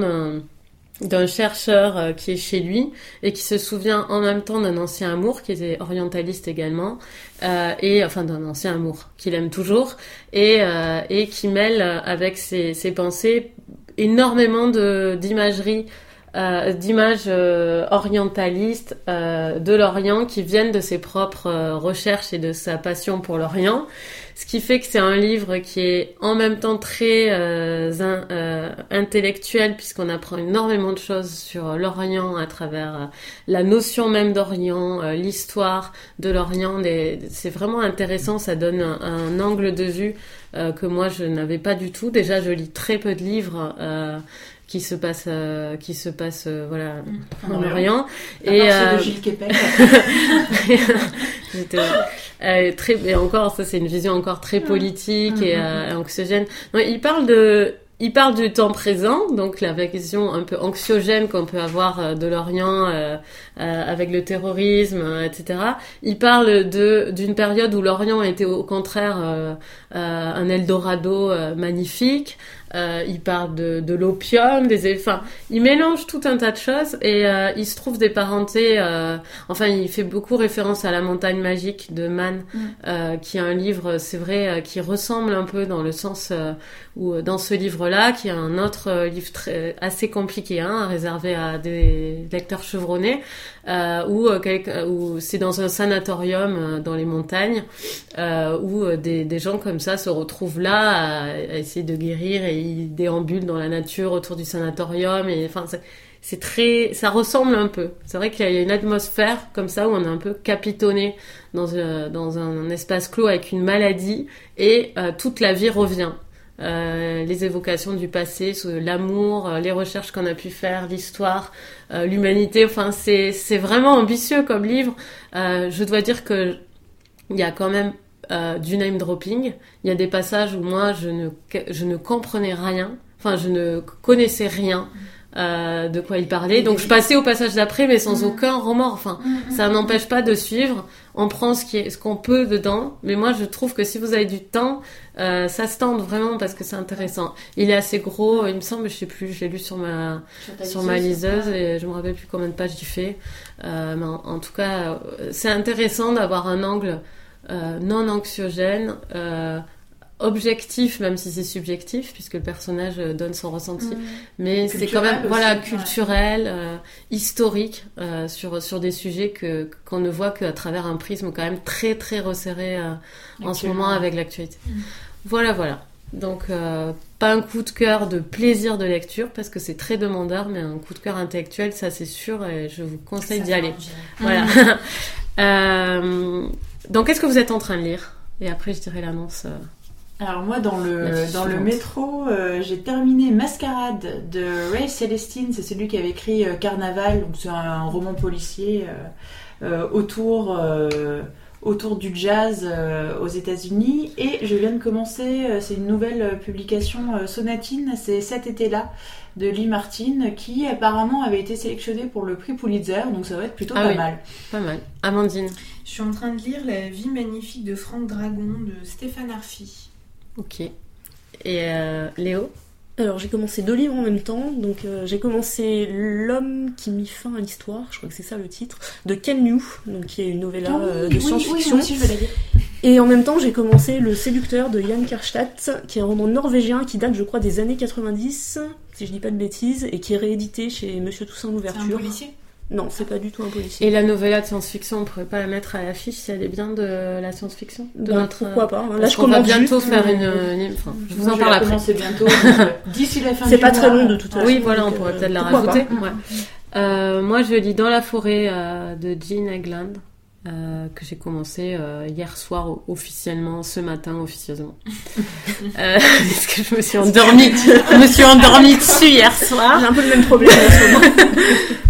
d'un, chercheur euh, qui est chez lui et qui se souvient en même temps d'un ancien amour qui était orientaliste également euh, et enfin d'un ancien amour qu'il aime toujours et euh, et qui mêle avec ses, ses pensées énormément de d'imagerie euh, d'images euh, orientalistes euh, de l'Orient qui viennent de ses propres recherches et de sa passion pour l'Orient. Ce qui fait que c'est un livre qui est en même temps très in- intellectuel puisqu'on apprend énormément de choses sur l'Orient à travers la notion même d'Orient, l'histoire de l'Orient. C'est vraiment intéressant, ça donne un, angle de vue que moi je n'avais pas du tout. Déjà, je lis très peu de livres. Qui se passent, euh, qui se passent, euh, voilà, En en Orient. Orient. Et euh, de Gilles. J'étais euh, très et encore ça c'est une vision encore très politique et euh, anxiogène. Non, il parle de il parle du temps présent, donc la vision un peu anxiogène qu'on peut avoir euh, de l'Orient euh, euh, avec le terrorisme, euh, etc. Il parle de d'une période où l'Orient était au contraire euh, euh, un Eldorado euh, magnifique. Euh, il parle de, de l'opium, des enfin, il mélange tout un tas de choses et euh, il se trouve des parentés. euh, enfin, il fait beaucoup référence à la montagne magique de Mann, Mm. qui est un livre, c'est vrai, qui ressemble un peu dans le sens où dans ce livre-là, qui est un autre livre très, assez compliqué, hein, réservé à des lecteurs chevronnés, où, c'est dans un sanatorium dans les montagnes, où des, des gens comme ça se retrouvent là à, à essayer de guérir et ils déambulent dans la nature autour du sanatorium et enfin c'est- très ça ressemble un peu c'est vrai qu'il y a une atmosphère comme ça où on est un peu capitonné dans un, dans un espace clos avec une maladie et euh, toute la vie revient euh, les évocations du passé, l'amour, euh, les recherches qu'on a pu faire, l'histoire, euh, l'humanité. Enfin, c'est vraiment ambitieux comme livre. Euh, je dois dire que il y a quand même euh, du name dropping. Il y a des passages où moi je ne je ne comprenais rien. Enfin, je ne connaissais rien. euh, de quoi il parlait, donc je passais au passage d'après, mais sans Mhm. aucun remords. Enfin, ça n'empêche pas de suivre. On prend ce qui est, ce qu'on peut dedans, mais moi je trouve que si vous avez du temps, euh, ça se tente vraiment parce que c'est intéressant. Il est assez gros, il me semble, je sais plus, je l'ai lu sur ma sur ma liseuse et je me rappelle plus combien de pages il fait. Euh, mais en, en tout cas, euh, c'est intéressant d'avoir un angle non anxiogène, euh, objectif, même si c'est subjectif, puisque le personnage euh, donne son ressenti. Mais c'est quand même voilà ouais. culturel, euh, historique euh, sur sur des sujets que qu'on ne voit qu'à travers un prisme quand même très très resserré euh, en ce moment avec l'actualité. Voilà voilà. Donc euh, pas un coup de cœur de plaisir de lecture parce que c'est très demandeur, mais un coup de cœur intellectuel ça c'est sûr et je vous conseille d'y aller. Voilà. Euh, donc qu'est-ce que vous êtes en train de lire? Et après je dirai l'annonce euh, Alors moi dans le dans le métro, euh, j'ai terminé Mascarade de Ray Celestine, c'est celui qui avait écrit euh, Carnaval, donc c'est un roman policier euh, autour autour du jazz aux États-Unis. Et je viens de commencer, c'est une nouvelle publication Sonatine, c'est cet été-là de Lee Martin qui apparemment avait été sélectionné pour le prix Pulitzer, donc ça va être plutôt Ah pas oui. mal. Pas mal. Amandine. Je suis en train de lire La vie magnifique de Franck Dragon de Stéphane Arfi. Ok. Et euh, Léo? Alors j'ai commencé deux livres en même temps. Donc euh, j'ai commencé L'homme qui mit fin à l'histoire, je crois que c'est ça le titre, de Ken Liu, donc qui est une novella Ah euh, de oui, science-fiction. Et en même temps j'ai commencé Le séducteur de Jan Kerstadt, qui est un roman norvégien qui date je crois des années 90, si je dis pas de bêtises, et qui est réédité chez Monsieur Toussaint C'est un l'ouverture. policier? Non, c'est pas du tout un policier. Et la novella de science-fiction, on pourrait pas la mettre à l'affiche si elle est bien de la science-fiction de Ben, notre, pourquoi pas hein. Là Parce je qu'on va commence bientôt juste, faire mais- une, une- Enfin, je vous Moi, en parle après. commencer bientôt. euh, D'ici la fin C'est pas mois, très long de toute façon. Oui, voilà, on pourrait euh, peut-être la rajouter. ouais. Euh, moi, je lis Dans la forêt euh, de Jean Egland, euh, que j'ai commencé euh, hier soir officiellement, ce matin officieusement. euh, parce que je me suis endormie, je me suis endormie dessus hier soir. J'ai un peu le même problème en ce moment.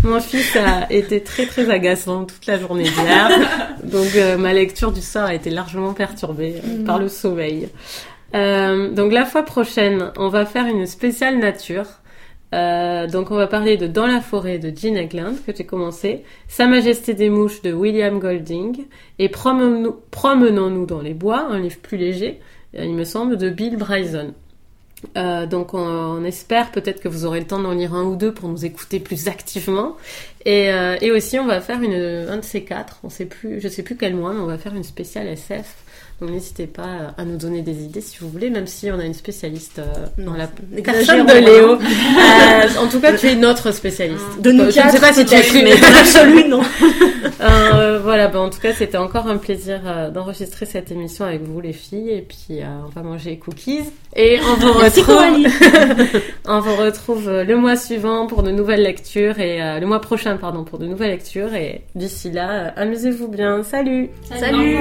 Mon fils a été très très agaçant toute la journée d'hier, donc euh, ma lecture du soir a été largement perturbée euh, par le sommeil. Euh, donc la fois prochaine, on va faire une spéciale nature. Euh, donc on va parler de Dans la forêt de Jean Egland que j'ai commencé, Sa Majesté des mouches de William Golding et Promenons-nous dans les bois, un livre plus léger, euh, il me semble, de Bill Bryson. Euh, donc on, espère peut-être que vous aurez le temps d'en lire un ou deux pour nous écouter plus activement. Et, et aussi on va faire une, un de ces quatre, on sait plus, je sais plus quel mois, mais on va faire une spéciale SF. Donc n'hésitez pas à nous donner des idées si vous voulez, même si on a une spécialiste euh, dans la personne de. Léo. Euh, en tout cas, tu es notre spécialiste. De nous je quatre, ne sais pas si tu es peut-être, plus, mais dans l'absolu, non. euh, voilà, bah, en tout cas, c'était encore un plaisir euh, d'enregistrer cette émission avec vous, les filles. Et puis, euh, on va manger les cookies. Et on vous retrouve, on vous retrouve le mois suivant pour de nouvelles lectures et euh, le mois prochain, pardon, pour de nouvelles lectures. Et d'ici là, euh, amusez-vous bien. Salut! Salut.